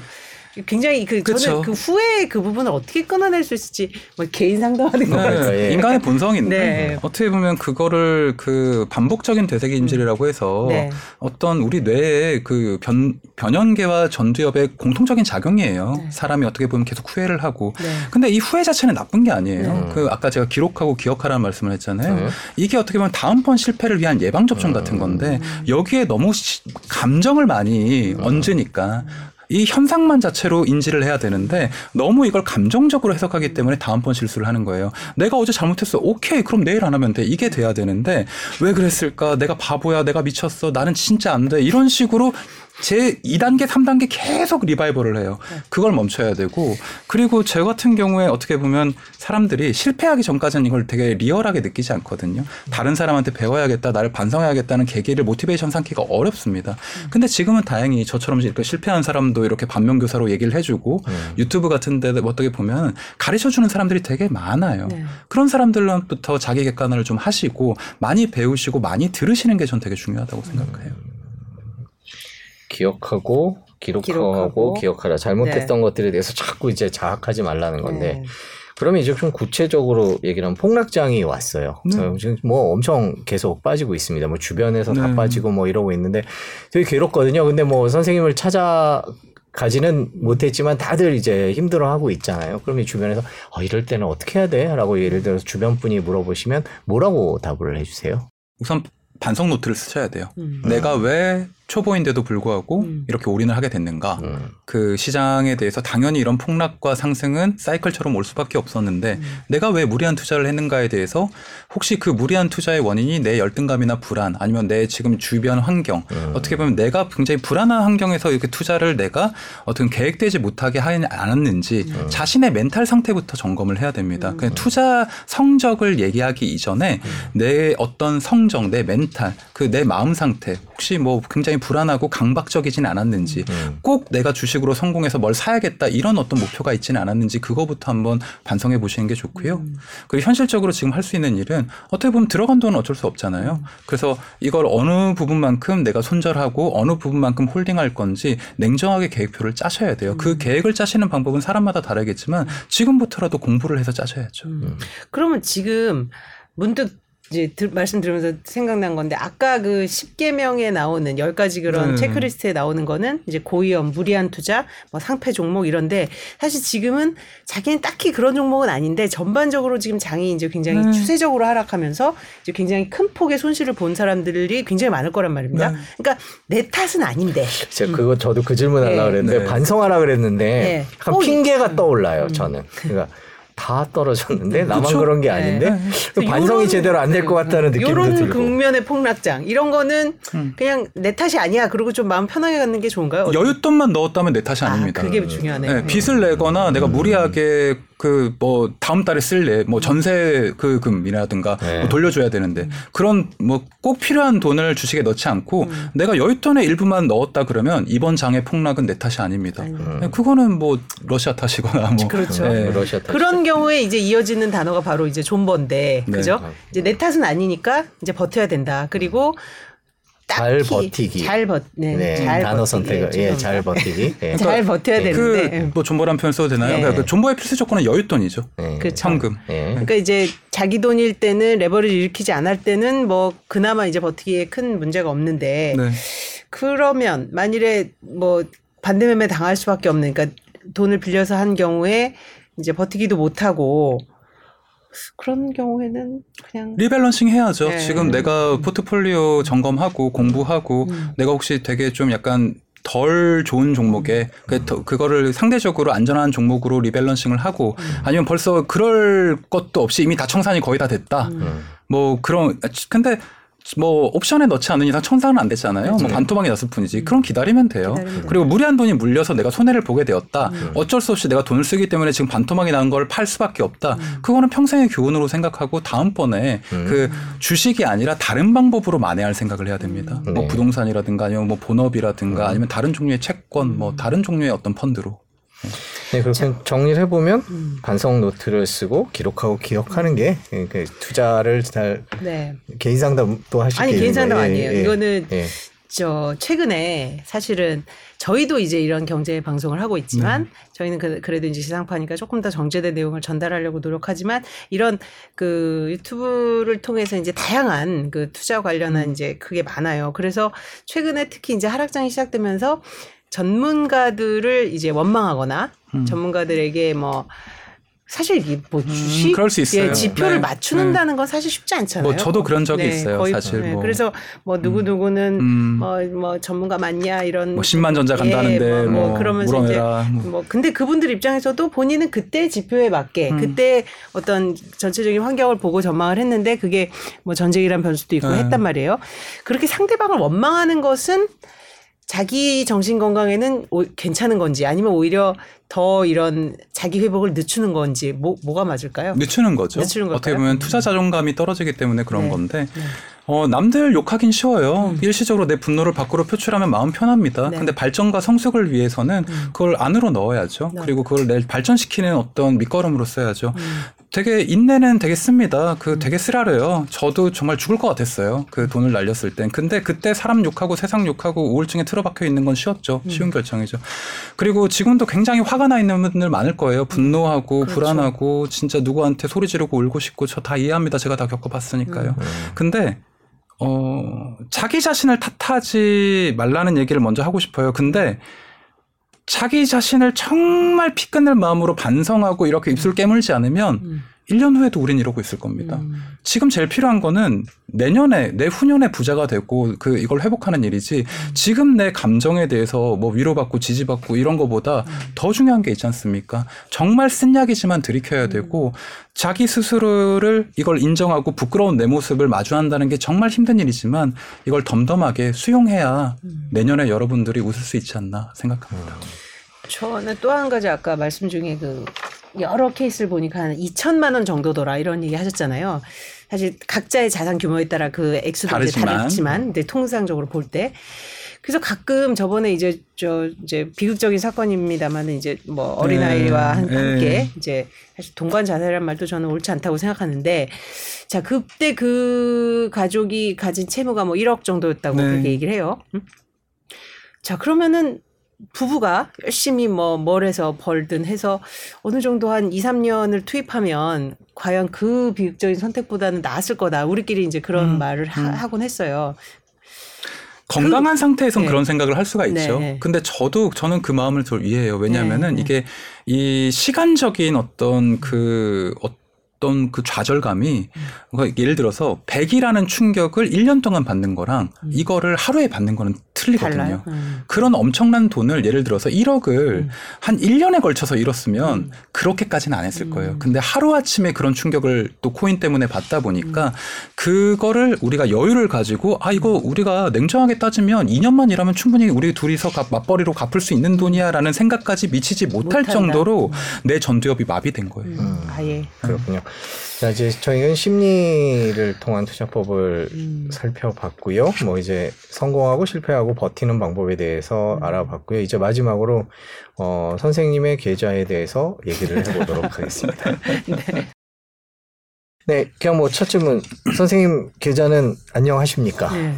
굉장히 그 그쵸. 저는 그 후회의 그 부분을 어떻게 끊어낼 수 있을지 뭐 개인 상담하는 거 같아요. 예. 인간의 본성인데 네. 어떻게 보면 그거를 그 반복적인 되새기 임질이라고 해서 네. 어떤 우리 뇌의 그 변, 변연계와 전두엽의 공통적인 작용이에요. 네. 사람이 어떻게 보면 계속 후회를 하고. 네. 근데 이 후회 자체는 나쁜 게 아니에요. 네. 그 아까 제가 기록하고 기억하라는 말씀을 했잖아요. 네. 이게 어떻게 보면 다음번 실패를 위한 예방 접종 같은 건데 여기에 너무 시- 감정을 많이 얹으니까 이 현상만 자체로 인지를 해야 되는데 너무 이걸 감정적으로 해석하기 때문에 다음번 실수를 하는 거예요. 내가 어제 잘못했어. 오케이. 그럼 내일 안 하면 돼. 이게 돼야 되는데 왜 그랬을까? 내가 바보야. 내가 미쳤어. 나는 진짜 안 돼. 이런 식으로 제 2단계, 3단계 계속 리바이벌을 해요. 그걸 멈춰야 되고 그리고 저 같은 경우에 어떻게 보면 사람들이 실패하기 전까지는 이걸 되게 리얼하게 느끼지 않거든요. 다른 사람한테 배워야겠다, 나를 반성해야겠다는 계기를 모티베이션 삼기가 어렵습니다. 근데 지금은 다행히 저처럼 이렇게 실패한 사람도 이렇게 반면교사로 얘기를 해주고 유튜브 같은 데 어떻게 보면 가르쳐 주는 사람들이 되게 많아요. 네. 그런 사람들로부터 자기 객관을 좀 하시고 많이 배우시고 많이 들으시는 게 전 되게 중요하다고 생각해요. 기억하고 기록하고, 기록하고. 기억하라. 잘못했던 것들에 대해서 자꾸 이제 자학하지 말라는 건데 네. 그러면 이제 좀 구체적으로 얘기를 하면 폭락장이 왔어요. 네. 어, 지금 뭐 엄청 계속 빠지고 있습니다. 뭐 주변에서 다 네. 빠지고 뭐 이러고 있는데 되게 괴롭거든요. 근데 뭐 선생님을 찾아 가지는 못했지만 다들 이제 힘들어하고 있잖아요. 그럼 이 주변에서 어, 이럴 때는 어떻게 해야 돼? 라고 예를 들어서 주변 분이 물어보시면 뭐라고 답을 해주세요? 우선 반성 노트를 쓰셔야 돼요. 음. 내가 왜 초보인데도 불구하고 음. 이렇게 올인을 하게 됐는가? 음. 그 시장에 대해서 당연히 이런 폭락과 상승은 사이클처럼 올 수밖에 없었는데 음. 내가 왜 무리한 투자를 했는가에 대해서 혹시 그 무리한 투자의 원인이 내 열등감이나 불안 아니면 내 지금 주변 환경 음. 어떻게 보면 내가 굉장히 불안한 환경에서 이렇게 투자를 내가 어떤 계획되지 못하게 하지 않았는지 음. 자신의 멘탈 상태부터 점검을 해야 됩니다. 음. 그냥 투자 성적을 얘기하기 이전에 음. 내 어떤 성적, 내 멘탈, 그 내 마음 상태 혹시 뭐 굉장히 불안하고 강박적이진 않았는지 음. 꼭 내가 주식으로 성공해서 뭘 사야겠다 이런 어떤 목표가 있지는 않았는지 그거부터 한번 반성해 보시는 게 좋고요. 음. 그리고 현실적으로 지금 할 수 있는 일은 어떻게 보면 들어간 돈은 어쩔 수 없잖아요. 그래서 이걸 어느 부분만큼 내가 손절하고 어느 부분만큼 홀딩할 건지 냉정하게 계획표를 짜셔야 돼요. 그 계획을 짜시는 방법은 사람마다 다르겠지만 지금부터라도 공부를 해서 짜셔야죠. 음. 그러면 지금 문득 이제 들- 말씀 들으면서 생각난 건데 아까 그 10개명에 나오는 10가지 그런 네. 체크리스트에 나오는 거는 이제 고위험, 무리한 투자, 뭐 상패 종목 이런데 사실 지금은 자기는 딱히 그런 종목은 아닌데 전반적으로 지금 장이 이제 굉장히 네. 추세적으로 하락하면서 이제 굉장히 큰 폭의 손실을 본 사람들이 굉장히 많을 거란 말입니다. 네. 그러니까 내 탓은 아닌데 제가 그거 저도 그 질문 하려고 네. 그랬는데 네. 반성하라 그랬는데 네. 약간 어, 핑계가 떠올라요 저는 그러니까 다 떨어졌는데 나만 그쵸? 그런 게 네. 아닌데 네. 그 반성이 요런- 제대로 안 될 것 같다는 느낌도 이런 들고 국면의 폭락장 이런 거는 음. 그냥 내 탓이 아니야. 그리고 좀 마음 편하게 갖는 게 좋은가요? 여윳돈만 넣었다면 내 탓이 아, 아닙니다. 그게 중요하네요. 네, 빚을 내거나 음. 내가 무리하게 그 뭐 다음 달에 쓸래 뭐 전세 그 금이라든가 네. 뭐 돌려줘야 되는데 그런 뭐 꼭 필요한 돈을 주식에 넣지 않고 음. 내가 여윳돈의 일부만 넣었다 그러면 이번 장의 폭락은 내 탓이 아닙니다. 네, 그거는 뭐 러시아 탓이거나 뭐 그렇죠. 네. 러시아 탓. 그런 경우에 이제 이어지는 단어가 바로 이제 존버인데, 네. 그죠? 이제 내 탓은 아니니까 이제 버텨야 된다. 그리고 잘 버티기. 잘 버, 네, 네, 잘 단어 버티기. 선택을 예. 잘 버티기. 예. 잘 버텨야 되는데. 그뭐 존버란 표현 써도 되나요? 네. 그러니까 그 존버의 필수 조건은 여윳돈이죠. 예. 그렇죠. 현금. 예. 그러니까 이제 자기 돈일 때는 레버리지 일으키지 않을 때는 뭐 그나마 이제 버티기에 큰 문제가 없는데 네. 그러면 만일에 뭐 반대매매 당할 수밖에 없는 그러니까 돈을 빌려서 한 경우에 이제 버티기도 못하고 그런 경우에는 그냥 rebalancing 해야죠. 네. 지금 내가 포트폴리오 점검하고 공부하고 음. 내가 혹시 되게 좀 약간 덜 좋은 종목에 그 더- 그거를 상대적으로 안전한 종목으로 rebalancing을 하고 음. 아니면 벌써 그럴 것도 없이 이미 다 청산이 거의 다 됐다. 음. 뭐 그런 근데 뭐 옵션에 넣지 않은 이상 청산은 안 됐잖아요. 뭐 반토막이 났을 뿐이지. 그럼 기다리면 돼요. 돼요. 그리고 무리한 돈이 물려서 내가 손해를 보게 되었다. 어쩔 수 없이 내가 돈을 쓰기 때문에 지금 반토막이 난 걸 팔 수밖에 없다. 그거는 평생의 교훈으로 생각하고 다음번에 그 주식이 아니라 다른 방법으로 만회할 생각을 해야 됩니다. 뭐 네. 부동산이라든가 아니면 뭐 본업이라든가 아니면 다른 종류의 채권, 뭐 다른 종류의 어떤 펀드로. 네, 그렇게 정리를 해보면 음. 반성 노트를 쓰고 기록하고 기억하는 게 예, 그 투자를 잘 네. 개인 상담도 하실 아니 게 개인 상담 거예요. 아니에요. 예, 예. 이거는 예. 저 최근에 사실은 저희도 이제 이런 경제 방송을 하고 있지만 저희는 그, 그래도 이제 지상파니까 조금 더 정제된 내용을 전달하려고 노력하지만 이런 그 유튜브를 통해서 이제 다양한 그 투자 관련한 이제 그게 많아요. 그래서 최근에 특히 이제 하락장이 시작되면서 전문가들을 이제 원망하거나 음. 전문가들에게 뭐 사실 이게 뭐 주식, 음, 그럴 수 있어요. 예, 지표를 네. 맞추는다는 건 사실 쉽지 않잖아요. 뭐 저도 그런 적이 있어요, 거의, 사실 네, 뭐. 그래서 뭐 누구 누구는 음. 뭐, 뭐 전문가 맞냐 이런 뭐 10만 전자 간다는데 예, 뭐, 뭐뭐 그러면서 물어내라. 이제 뭐. 뭐 근데 그분들 입장에서도 본인은 그때 지표에 맞게 음. 그때 어떤 전체적인 환경을 보고 전망을 했는데 그게 뭐 전쟁이란 변수도 있고 네. 했단 말이에요. 그렇게 상대방을 원망하는 것은 자기 정신 건강에는 오- 괜찮은 건지 아니면 오히려 더 이런 자기 회복을 늦추는 건지 뭐 뭐가 맞을까요? 늦추는 거죠. 늦추는 어떻게? 보면 투자 자존감이 떨어지기 때문에 그런 네. 건데 네. 어, 남들 욕하긴 쉬워요. 일시적으로 내 분노를 밖으로 표출하면 마음 편합니다. 네. 근데 발전과 성숙을 위해서는 음. 그걸 안으로 넣어야죠. 네. 그리고 그걸 내 발전시키는 어떤 밑거름으로 써야죠. 음. 되게 인내는 되게 씁니다. 그 되게 쓰라려요. 저도 정말 죽을 것 같았어요. 그 돈을 날렸을 땐. 근데 그때 사람 욕하고 세상 욕하고 우울증에 틀어박혀 있는 건 쉬웠죠. 음. 쉬운 결정이죠. 그리고 지금도 굉장히 화가 나 있는 분들 많을 거예요. 분노하고 그렇죠. 불안하고 진짜 누구한테 소리 지르고 울고 싶고 저 다 이해합니다. 제가 다 겪어봤으니까요. 음. 근데 어 자기 자신을 탓하지 말라는 얘기를 먼저 하고 싶어요. 근데 자기 자신을 정말 피끝낼 마음으로 반성하고 이렇게 입술 깨물지 않으면 음. 1년 후에도 우린 이러고 있을 겁니다. 음. 지금 제일 필요한 거는 내년에 내후년에 부자가 되고 그 이걸 회복하는 일이지 음. 지금 내 감정에 대해서 뭐 위로받고 지지받고 이런 거보다 음. 더 중요한 게 있지 않습니까? 정말 쓴 약이지만 음. 들이켜야 되고 자기 스스로를 이걸 인정하고 부끄러운 내 모습을 마주한다는 게 정말 힘든 일이지만 이걸 덤덤하게 수용해야 음. 내년에 여러분들이 웃을 수 있지 않나 생각합니다. 저는 또 한 가지 아까 말씀 중에 그 여러 케이스를 보니까 한 2천만 원 정도더라 이런 얘기 하셨잖아요. 사실 각자의 자산 규모에 따라 그 액수도 이제 다르지만. 다르지만, 근데 통상적으로 볼 때. 그래서 가끔 저번에 이제 저 이제 비극적인 사건입니다만은 이제 뭐 어린 아이와 한- 네. 함께 이제 사실 동반 자살이란 말도 저는 옳지 않다고 생각하는데 자 그때 그 가족이 가진 채무가 뭐 1억 정도였다고 네. 그렇게 얘기를 해요. 음? 자 그러면은 부부가 열심히 뭐 뭘 해서 벌든 해서 어느 정도 한 2, 3년을 투입하면 과연 그 비극적인 선택보다는 나았을 거다. 우리끼리 이제 그런 음, 말을 하, 음. 하곤 했어요. 건강한 상태에선 네. 그런 생각을 할 수가 있죠. 네. 근데 저도 저는 그 마음을 좀 이해해요. 왜냐하면은 네. 이게 이 시간적인 어떤 그 어떤 그 좌절감이 음. 그러니까 예를 들어서 100이라는 충격을 1년 동안 받는 거랑 음. 이거를 하루에 받는 거는 틀리거든요. 음. 그런 엄청난 돈을 예를 들어서 1억을 음. 한 1년에 걸쳐서 잃었으면 음. 그렇게까지는 안 했을 거예요. 음. 근데 하루아침에 그런 충격을 또 코인 때문에 받다 음. 보니까 그거를 우리가 여유를 가지고 아 이거 우리가 냉정하게 따지면 2년만 일하면 충분히 우리 둘이서 가- 맞벌이로 갚을 수 있는 돈이야라는 생각까지 미치지 못할 못한다. 정도로 내 전두엽이 마비된 거예요. 음. 아예. 그렇군요. 자, 이제 저희는 심리를 통한 투자법을 음. 살펴봤고요. 뭐 이제 성공하고 실패하고 버티는 방법에 대해서 음. 알아봤고요. 이제 마지막으로 어, 선생님의 계좌에 대해서 얘기를 해보도록 하겠습니다. 네, 그냥 뭐 첫 질문. 선생님 계좌는 안녕하십니까? 네.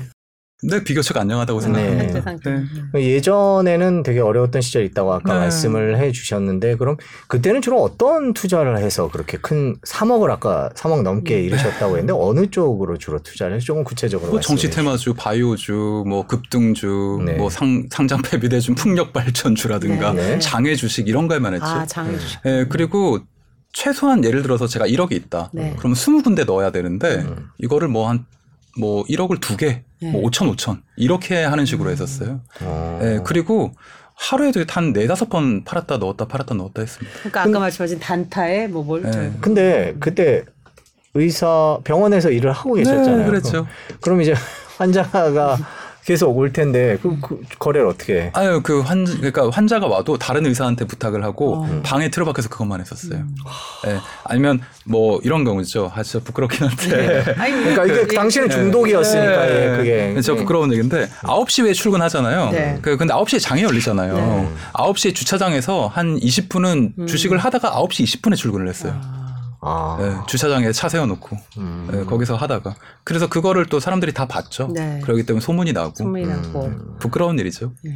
근데 비교적 안녕하다고 생각합니다. 네. 현재 상태. 네. 예전에는 되게 어려웠던 시절이 있다고 아까 네. 말씀을 해 주셨는데 그럼 그때는 주로 어떤 투자를 해서 그렇게 큰 3억을 아까 3억 넘게 이르셨다고 했는데 어느 쪽으로 주로 투자를 해서 조금 구체적으로 뭐 정치 테마주, 바이오주, 뭐 급등주, 네. 뭐 상, 상장 폐비대주, 풍력 발전주라든가 네. 장외 주식 이런 거에만 했죠. 아, 장애 주식. 예, 그리고 최소한 예를 들어서 제가 1억이 있다. 네. 그럼 20군데 넣어야 되는데 음. 이거를 뭐 한 뭐 1억을 두 개, 네. 뭐 5천 5천 이렇게 하는 식으로 했었어요. 어. 예, 그리고 하루에도 한 네다섯 번 팔았다 넣었다 팔았다 넣었다 했습니다. 그러니까 아까 말씀하신 단타에 뭐 뭘 네. 근데 그때 의사 병원에서 일을 하고 계셨잖아요. 네, 그렇죠. 그럼 이제 환자가 계속 올 텐데 그, 그 거래를 어떻게 해? 아유 그 환, 그러니까 환자가 와도 다른 의사한테 부탁을 하고 어. 방에 틀어박혀서 그것만 했었어요. 음. 예, 아니면 뭐 이런 경우죠. 아 진짜 부끄럽긴 한데. 아니, 그러니까 이게 그- 당신은 네. 중독이었으니까 네. 예, 그게 진짜 부끄러운 얘기인데 9시 에 출근하잖아요. 네. 그 근데 9시에 장이 열리잖아요. 네. 9시에 주차장에서 한 20분은 음. 주식을 하다가 9시 20분에 출근을 했어요. 아. 아. 네, 주차장에 차 세워놓고 음. 네, 거기서 하다가 그래서 그거를 또 사람들이 다 봤죠. 네. 그렇기 때문에 소문이 나고 소문이 음. 났고. 부끄러운 일이죠. 네.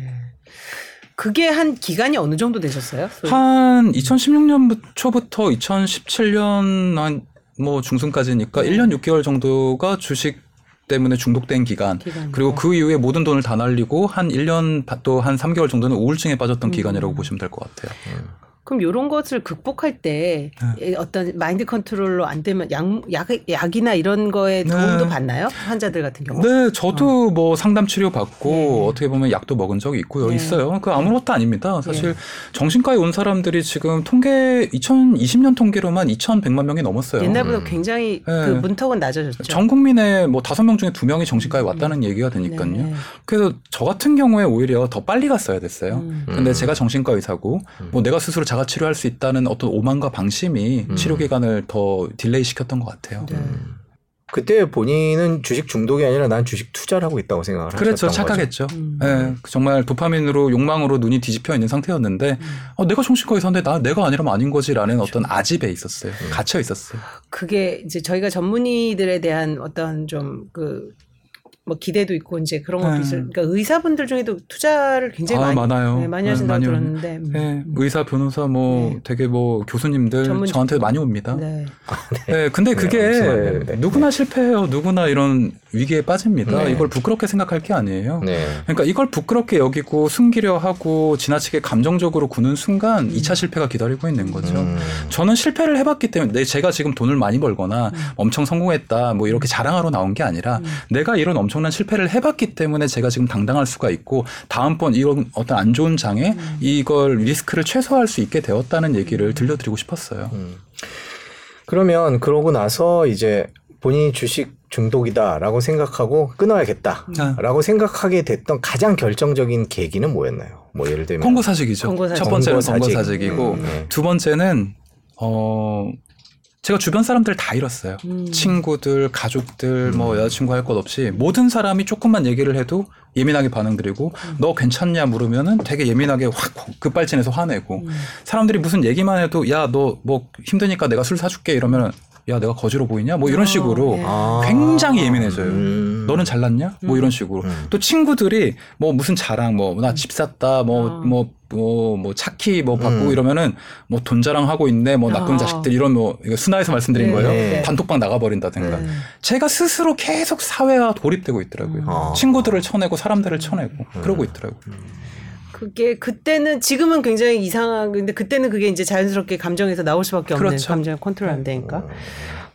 그게 한 기간이 어느 정도 되셨어요? 한 2016년 초부터 2017년 한 뭐 중순까지니까 네. 1년 6개월 정도가 주식 때문에 중독된 기간. 기간. 그리고 그 이후에 모든 돈을 다 날리고 한 1년 또 한 3개월 정도는 우울증에 빠졌던 음. 기간이라고 보시면 될 것 같아요. 그럼 이런 것을 극복할 때 네. 어떤 마인드 컨트롤로 안 되면 약, 약, 약이나 이런 거에 도움도 네. 받나요? 환자들 같은 경우? 네, 저도 뭐 상담 치료 받고 네. 어떻게 보면 약도 먹은 적이 있고요. 네. 있어요. 그 아무것도 아닙니다. 사실 네. 정신과에 온 사람들이 지금 통계 2020년 통계로만 2,100만 명이 넘었어요. 옛날보다 음. 굉장히 네. 그 문턱은 낮아졌죠. 전 국민의 뭐 다섯 명 중에 두 명이 정신과에 왔다는 얘기가 되니까요. 네, 네. 그래서 저 같은 경우에 오히려 더 빨리 갔어야 됐어요. 음. 근데 제가 정신과 의사고 뭐 내가 스스로 자가 치료할 수 있다는 어떤 오만과 방심이 음. 치료 기간을 더 delay 시켰던 것 같아요. 네. 그때 본인은 주식 중독이 아니라 난 주식 투자를 하고 있다고 생각을 그렇죠. 하셨던 거죠. 착각했죠. 음. 예, 정말 도파민으로 욕망으로 눈이 뒤집혀 있는 상태였는데 음. 어, 내가 정신과 의사인데 나 내가 아니라면 아닌 거지라는 어떤 아집에 있었어요. 갇혀 있었어요. 그게 이제 저희가 전문의들에 대한 어떤 좀 그 뭐 기대도 있고 이제 그런 것도 네. 있어요. 그러니까 의사분들 중에도 투자를 굉장히 아, 많이 많아요. 네, 많이 네, 하신다고 많이 들었는데. 음. 예, 의사, 변호사, 뭐 네. 되게 뭐 교수님들 전문 저한테 많이 옵니다. 네. 예, 근데 네, 그게. 네. 누구나 실패해요. 누구나 이런 위기에 빠집니다. 네. 이걸 부끄럽게 생각할 게 아니에요. 네. 그러니까 이걸 부끄럽게 여기고 숨기려 하고 지나치게 감정적으로 구는 순간 이 2차 실패가 기다리고 있는 거죠. 음. 저는 실패를 해봤기 때문에 내 제가 지금 돈을 많이 벌거나 엄청 성공했다 뭐 이렇게 자랑하러 나온 게 아니라 내가 이런 엄청난 실패를 해봤기 때문에 제가 지금 당당할 수가 있고 다음번 이런 어떤 안 좋은 장에 이걸 리스크를 최소화할 수 있게 되었다는 얘기를 들려드리고 싶었어요. 음. 그러면 그러고 나서 이제 본인이 주식 중독이다라고 생각하고 끊어야겠다라고 생각하게 됐던 가장 결정적인 계기는 뭐였나요? 뭐 예를 들면 권고 사직이죠. 권고 사직. 첫 번째는 권고 권고 사직. 사직이고 음, 네. 두 번째는 어 제가 주변 사람들 다 잃었어요. 음. 친구들, 가족들, 뭐 여자친구 할 것 없이 모든 사람이 조금만 얘기를 해도 예민하게 반응드리고 너 괜찮냐 물으면은 되게 예민하게 확 급발진해서 화내고 사람들이 무슨 얘기만 해도 야 너 뭐 힘드니까 내가 술 사줄게 이러면은 야 내가 거지로 보이냐 뭐 이런 어, 식으로 예. 아. 굉장히 예민해져요. 음. 너는 잘났냐? 뭐 이런 식으로. 음. 또 친구들이 뭐 무슨 자랑, 뭐 나 집 샀다, 뭐 어. 뭐뭐 뭐 차키 뭐 바꾸고 음. 이러면은 뭐 돈 자랑하고 있네, 뭐 나쁜 어. 자식들 이런 뭐 이거 순화해서 말씀드린 네, 거예요. 네. 단톡방 나가버린다든가. 네. 제가 스스로 계속 사회와 고립되고 있더라고요. 어. 친구들을 쳐내고 사람들을 쳐내고 그러고 있더라고요. 그게 그때는 지금은 굉장히 이상한 근데 그때는 그게 이제 자연스럽게 감정에서 나올 수밖에 없는 그렇죠. 감정 컨트롤 안 되니까.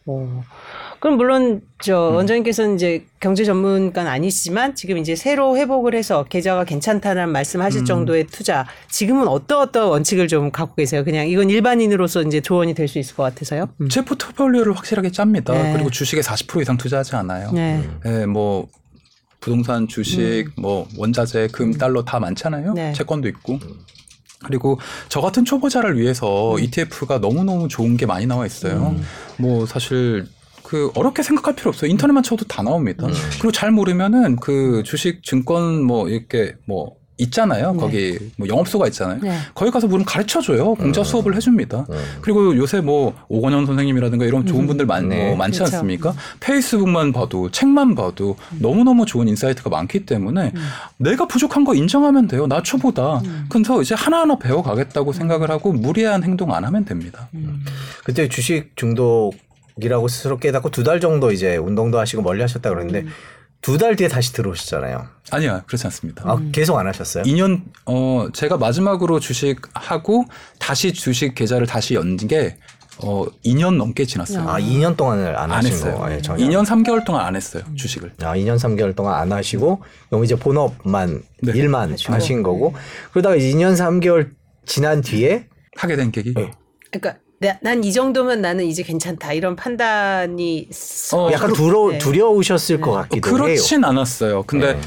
어. 그럼 물론 저 원장님께서는 이제 경제 전문가는 아니시지만 지금 이제 새로 회복을 해서 계좌가 괜찮다는 말씀하실 정도의 투자 지금은 어떤 어떤 원칙을 좀 갖고 계세요? 그냥 이건 일반인으로서 이제 조언이 될 수 있을 것 같아서요. 음. 제 포트폴리오를 확실하게 짭니다. 네. 그리고 주식에 40% 이상 투자하지 않아요. 네. 예, 뭐 부동산, 주식, 뭐 원자재, 금, 달러 다 많잖아요. 음. 네. 채권도 있고. 그리고 저 같은 초보자를 위해서 음. ETF가 너무너무 좋은 게 많이 나와 있어요. 뭐 사실 그 어렵게 생각할 필요 없어요. 인터넷만 쳐도 다 나옵니다. 음. 그리고 잘 모르면은 그 주식 증권 뭐 이렇게 뭐 있잖아요. 네. 거기 뭐 영업소가 있잖아요. 네. 거기 가서 물은 가르쳐 줘요. 공짜 수업을 해줍니다. 음. 그리고 요새 뭐 오건현 선생님이라든가 이런 좋은 분들 많, 네. 뭐 많지 그렇죠. 않습니까? 페이스북만 봐도 책만 봐도 너무너무 좋은 insight가 많기 때문에 내가 부족한 거 인정하면 돼요. 나 초보다. 그래서 이제 하나하나 배워가겠다고 생각을 하고 무리한 행동 안 하면 됩니다. 그때 주식 중독 이라고 스스로 깨닫고 두 달 정도 이제 운동도 하시고 멀리 하셨다 그러는데 음. 두 달 뒤에 다시 들어오셨잖아요. 아니야, 그렇지 않습니다. 아, 계속 안 하셨어요? 2년 어 제가 마지막으로 주식 하고 다시 주식 계좌를 다시 연 게 어 2년 넘게 지났어요. 아, 2년 동안을 안, 안 하신 했어요. 거. 아예 전혀. 2년 3개월 동안 안 했어요. 주식을. 아, 2년 3개월 동안 안 하시고 그럼 이제 본업만 네. 일만 하시고. 하신 거고 그러다가 2년 3개월 지난 뒤에 하게 된 계기. 네. 그러니까 난 이 정도면 나는 이제 괜찮다 이런 판단이 어, 약간 두려 네. 두려우셨을 것 어, 같기도 해요. 그렇진 않았어요. 근데 네.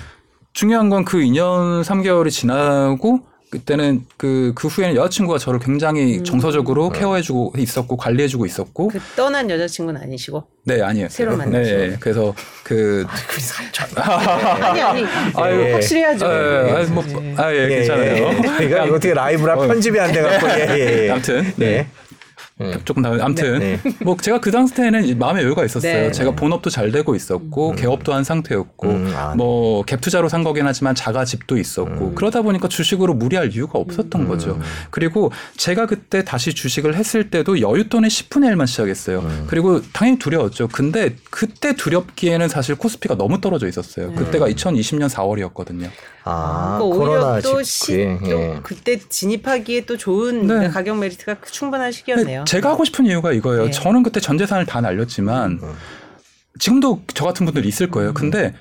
중요한 건 그 2년 3개월이 지나고 그때는 그, 그 후에는 여자친구가 저를 굉장히 정서적으로 케어해주고 있었고 관리해주고 있었고 그 떠난 여자친구는 아니시고 네 아니에요. 새로 만나신 네, 그래서 그 그리 살쪄. 아니 아니 아유, 확실해야죠. 아, 아, 뭐, 아, 예, 괜찮아요. 이거 이거 어떻게 라이브라 어. 편집이 안 돼갖고 예, 예, 예. 아무튼 네. 네. 조금 다 아무튼 네. 뭐 제가 그 당시에는 마음의 여유가 있었어요. 네. 제가 본업도 잘 되고 있었고 개업도 한 상태였고 음, 아, 네. 뭐갭 투자로 산 거긴 하지만 자가 집도 있었고 음. 그러다 보니까 주식으로 무리할 이유가 없었던 거죠. 그리고 제가 그때 다시 주식을 했을 때도 여윳돈의 10분의 1만 시작했어요. 음. 그리고 당연히 두려웠죠. 근데 그때 두렵기에는 사실 코스피가 너무 떨어져 있었어요. 그때가 2020년 4월이었거든요. 아, 그러니까 오히려 또, 시. 또 예. 그때 진입하기에 또 좋은 네. 가격 메리트가 충분한 시기였네요. 제가 하고 싶은 이유가 이거예요. 네. 저는 그때 전 재산을 다 날렸지만 음. 지금도 저 같은 분들이 있을 거예요. 근데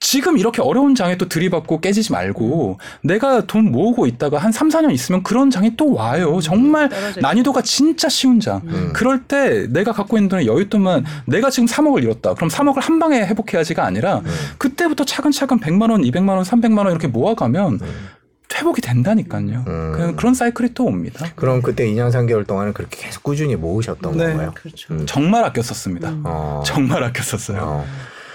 지금 이렇게 어려운 장에 또 들이받고 깨지지 말고 내가 돈 모으고 있다가 한 3, 4년 있으면 그런 장이 또 와요. 정말 떨어져 난이도가 진짜 쉬운 장. 음. 그럴 때 내가 갖고 있는 돈의 여윳돈만 내가 지금 3억을 잃었다. 그럼 3억을 한 방에 회복해야지가 아니라 그때부터 차근차근 100만 원, 200만 원, 300만 원 이렇게 모아가면 회복이 된다니까요. 음. 그냥 그런 사이클이 또 옵니다. 그럼 그때 2년 3개월 동안은 그렇게 계속 꾸준히 모으셨던 네. 건가요? 그렇죠. 음. 정말 아꼈었습니다. 어. 정말 아꼈었어요. 어.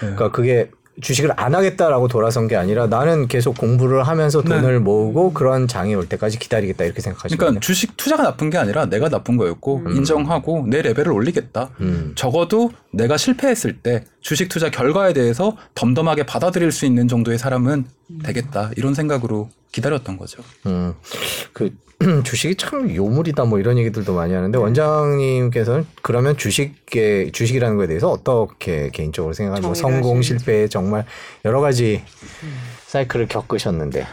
네. 그러니까 그게 주식을 안 하겠다라고 돌아선 게 아니라 나는 계속 공부를 하면서 네. 돈을 모으고 그런 장이 올 때까지 기다리겠다 이렇게 생각하시는 그러니까. 주식 투자가 나쁜 게 아니라 내가 나쁜 거였고 인정하고 내 레벨을 올리겠다. 음. 적어도 내가 실패했을 때 주식 투자 결과에 대해서 덤덤하게 받아들일 수 있는 정도의 사람은 되겠다. 이런 생각으로 기다렸던 거죠. 음. 그 주식이 참 요물이다 뭐 이런 얘기들도 많이 하는데 원장님께서는 그러면 주식에 주식이라는 거에 대해서 어떻게 개인적으로 정의를 성공. 실패 정말 여러 가지 사이클을 겪으셨는데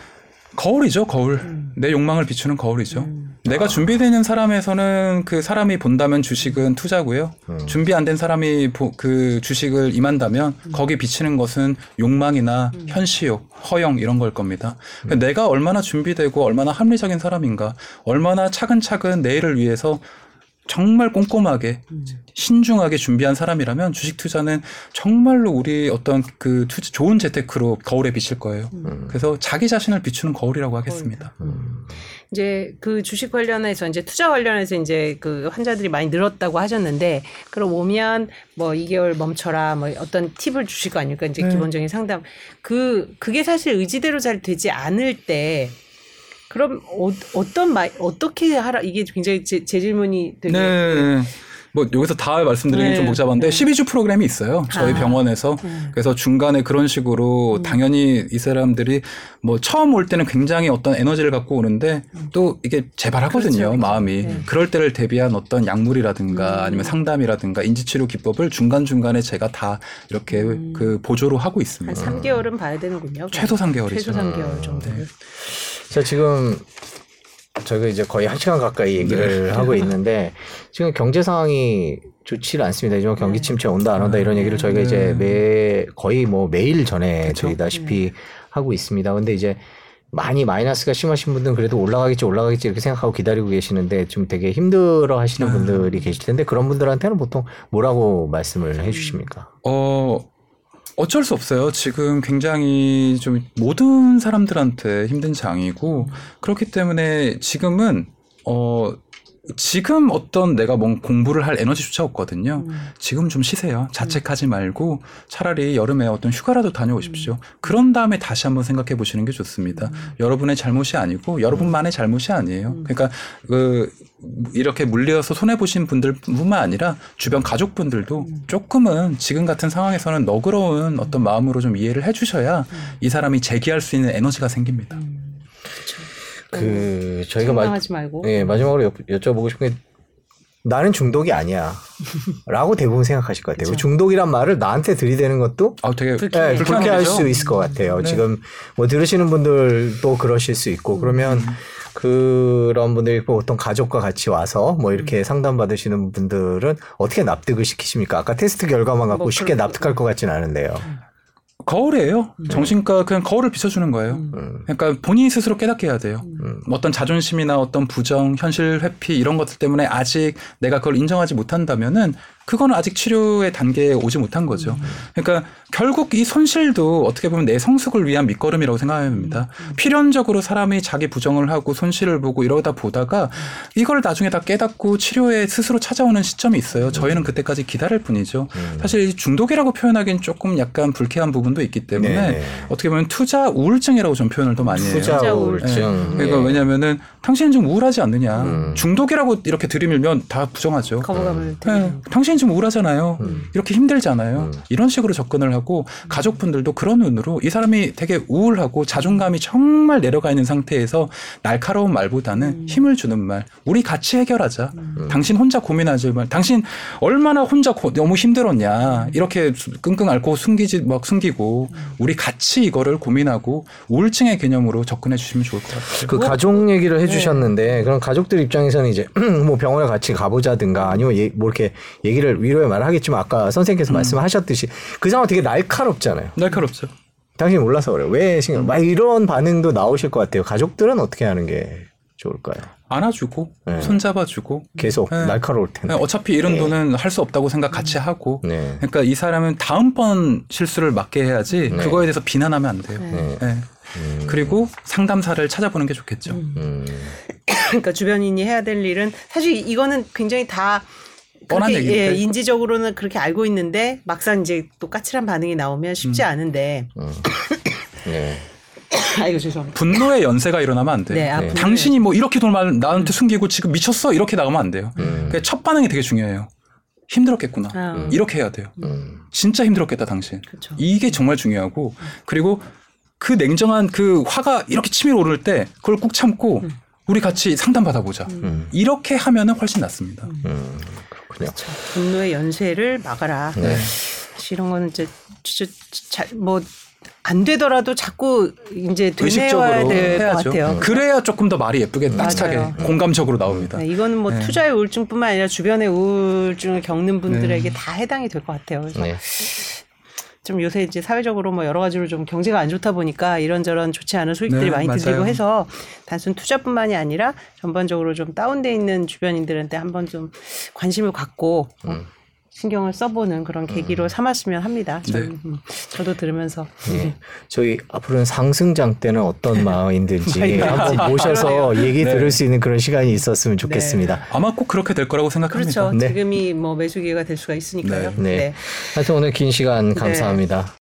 거울이죠, 거울. 내 욕망을 비추는 거울이죠. 내가 준비되어 있는 사람에서는 그 사람이 본다면 주식은 투자고요. 준비 안 된 사람이 보- 그 주식을 임한다면 거기 비치는 것은 욕망이나 현시욕, 허영 이런 걸 겁니다. 그러니까 내가 얼마나 준비되고 얼마나 합리적인 사람인가, 얼마나 차근차근 내일을 위해서 정말 꼼꼼하게 신중하게 준비한 사람이라면 주식 투자는 정말로 우리 어떤 그 투자, 좋은 재테크로 거울에 비칠 거예요. 그래서 자기 자신을 비추는 거울이라고 하겠습니다. 이제 그 주식 관련해서 이제 투자 관련해서 이제 그 환자들이 많이 늘었다고 하셨는데 그럼 오면 뭐 2개월 멈춰라 뭐 어떤 팁을 주실 거 아닙니까? 이제 네. 기본적인 상담. 그 그게 사실 의지대로 잘 되지 않을 때 그럼 어, 어떤 말 어떻게 하라 이게 굉장히 제, 제 질문이 되게 네. 뭐 여기서 다 말씀드리긴 네. 좀 복잡한데 네. 12주 프로그램이 있어요. 저희 아. 병원에서. 음. 그래서 중간에 그런 식으로 당연히 이 사람들이 뭐 처음 올 때는 굉장히 어떤 에너지를 갖고 오는데 또 이게 재발하거든요. 그렇죠, 그렇죠. 마음이. 네. 그럴 때를 대비한 어떤 약물이라든가 음. 아니면 상담이라든가 인지치료 기법을 중간중간에 제가 다 이렇게 음. 그 보조로 하고 한 있습니다. 3개월은 봐야 되는군요. 최소 3개월이죠. 최소 3개월 정도를. 자 지금 저희가 이제 거의 한 시간 가까이 얘기를 네. 하고 있는데 지금 경제 상황이 좋지 않습니다. 요즘 경기 침체 온다 안 온다 이런 얘기를 저희가 네. 이제 매 거의 뭐 매일 전해? 드리다시피 하고 있습니다. 근데 이제 많이 마이너스가 심하신 분들은 그래도 올라가겠지 올라가겠지 이렇게 생각하고 기다리고 계시는데 좀 되게 힘들어 하시는 네. 분들이 계실 텐데 그런 분들한테는 보통 뭐라고 말씀을 해 주십니까? 어, 어쩔 수 없어요. 지금 굉장히 좀 모든 사람들한테 힘든 장이고, 그렇기 때문에 지금은, 어, 지금 어떤 내가 뭔 공부를 할 에너지조차 없거든요. 지금 좀 쉬세요. 자책하지 말고 차라리 여름에 어떤 휴가라도 다녀오십시오. 그런 다음에 다시 한번 생각해 보시는 게 좋습니다. 여러분의 잘못이 아니고 여러분만의 잘못이 아니에요. 그러니까 그 이렇게 물려서 손해 보신 분들뿐만 아니라 주변 가족분들도 조금은 지금 같은 상황에서는 너그러운 어떤 마음으로 좀 이해를 해 주셔야 이 사람이 재기할 수 있는 에너지가 생깁니다. 그 저희가 마, 실망하지 말고. 예, 마지막으로 여, 여쭤보고 싶은 게 나는 중독이 아니야. 라고 대부분 생각하실 것 같아요. 그쵸. 중독이란 말을 나한테 들이대는 것도 아, 되게 불쾌해요. 네, 불쾌할? 수 있을 것 같아요. 네. 지금 뭐 들으시는 분들도 그러실 수 있고 그러면 그런 분들이 보통 가족과 같이 와서 뭐 이렇게 상담 받으시는 분들은 어떻게 납득을 시키십니까? 아까 테스트 결과만 갖고 뭐 쉽게 그런- 납득할 것 같지는 않은데요. 거울이에요. 정신과 그냥 거울을 비춰주는 거예요. 음. 그러니까 본인이 스스로 깨닫게 해야 돼요. 음. 어떤 자존심이나 어떤 부정, 현실 회피 이런 것들 때문에 아직 내가 그걸 인정하지 못한다면은 그거는 아직 치료의 단계에 오지 못한 거죠. 그러니까 결국 이 손실도 어떻게 보면 내 성숙을 위한 밑거름이라고 생각합니다. 필연적으로 사람이 자기 부정을 하고 손실을 보고 이러다 보다가 이걸 나중에 다 깨닫고 치료에 스스로 찾아오는 시점이 있어요. 저희는 그때까지 기다릴 뿐이죠. 사실 이 중독이라고 표현하기는 조금 약간 불쾌한 부분도 있기 때문에 네네. 어떻게 보면 투자 우울증이라고 좀 표현을 더 많이 해요. 투자 우울증. 우울증. 그러니까 예. 왜냐면은 당신은 좀 우울하지 않느냐. 음. 중독이라고 이렇게 들이밀면 다 부정하죠. 거부감을 네, 되게 당신이 좀 우울하잖아요. 이렇게 힘들잖아요. 음. 이런 식으로 접근을 하고 가족분들도 그런 눈으로 이 사람이 되게 우울하고 자존감이 정말 내려가 있는 상태에서 날카로운 말보다는 힘을 주는 말. 우리 같이 해결하자. 당신 혼자 고민하지 말. 당신 얼마나 혼자 고- 너무 힘들었냐. 이렇게 수- 끙끙 앓고 숨기지 막 숨기고 우리 같이 이거를 고민하고 우울증의 개념으로 접근해 주시면 좋을 것 같아요. 그 가족 얘기를 해 주셨는데 그럼 가족들 입장에서는 이제 뭐 병원에 같이 가보자든가 아니면 예- 뭐 이렇게 얘기를 위로의 말을 하겠지만 아까 선생님께서 말씀하셨듯이 그 상황 되게 날카롭잖아요. 날카롭죠. 당신이 몰라서 그래요. 왜 신경? 막 이런 반응도 나오실 것 같아요. 가족들은 어떻게 하는 게 좋을까요? 안아주고 네. 손잡아주고 계속 네. 날카로울 텐데. 어차피 이런 돈은 할 수 없다고 생각 같이 하고 네. 그러니까 이 사람은 다음번 실수를 막게 해야지 네. 그거에 대해서 비난하면 안 돼요. 네. 네. 그리고 상담사를 찾아보는 게 좋겠죠. 음. 그러니까 주변인이 해야 될 일은 사실 이거는 굉장히 다 뻔한 그렇게, 얘기인데. 예, 인지적으로는 그렇게 알고 있는데 막상 이제 또 까칠한 반응이 나오면 쉽지 않은데 네. 아이고 죄송합니다. 분노의 연쇄가 일어나면 안 돼요. 네, 아, 네. 당신이 뭐 이렇게 돈을 나한테 숨기고 지금 미쳤어 이렇게 나가면 안 돼요. 음. 그러니까 첫 반응이 되게 중요해요. 힘들었겠구나. 아. 이렇게 해야 돼요. 음. 진짜 힘들었겠다 당신. 그렇죠. 이게 정말 중요하고 그리고 그 냉정한 그 화가 이렇게 치밀어 오를 때 그걸 꾹 참고 음. 우리 같이 상담 받아보자. 음. 이렇게 하면은 훨씬 낫습니다. 음. 그렇군요. 그렇죠. 분노의 연쇄를 막아라. 네. 이런 거는 이제 뭐 안 되더라도 자꾸 이제 되뇌어야 될것 해야죠. 같아요. 그래야 조금 더 말이 예쁘게 따뜻하게 맞아요. 공감적으로 나옵니다. 네, 이거는 뭐 네. 투자의 우울증뿐만 아니라 주변의 우울증을 겪는 분들에게 네. 다 해당이 될 것 같아요. 그래서 네. 좀 요새 이제 사회적으로 뭐 여러 가지로 좀 경제가 안 좋다 보니까 이런저런 좋지 않은 소식들이 네, 많이 맞아요. 들리고 해서 단순 투자뿐만이 아니라 전반적으로 좀 다운돼 있는 주변인들한테 한번 좀 관심을 갖고 어, 음. 신경을 써보는 그런 계기로 삼았으면 합니다. 저는, 네. 음, 저도 들으면서 예. 저희 앞으로는 상승장 때는 어떤 마음인지 많이 한번 모셔서 얘기 네. 들을 수 있는 그런 시간이 있었으면 좋겠습니다. 아마 꼭 그렇게 될 거라고 생각합니다. 그렇죠. 네. 지금이 뭐 매수 기회가 될 수가 있으니까요. 네. 하여튼 오늘 긴 시간 네. 감사합니다.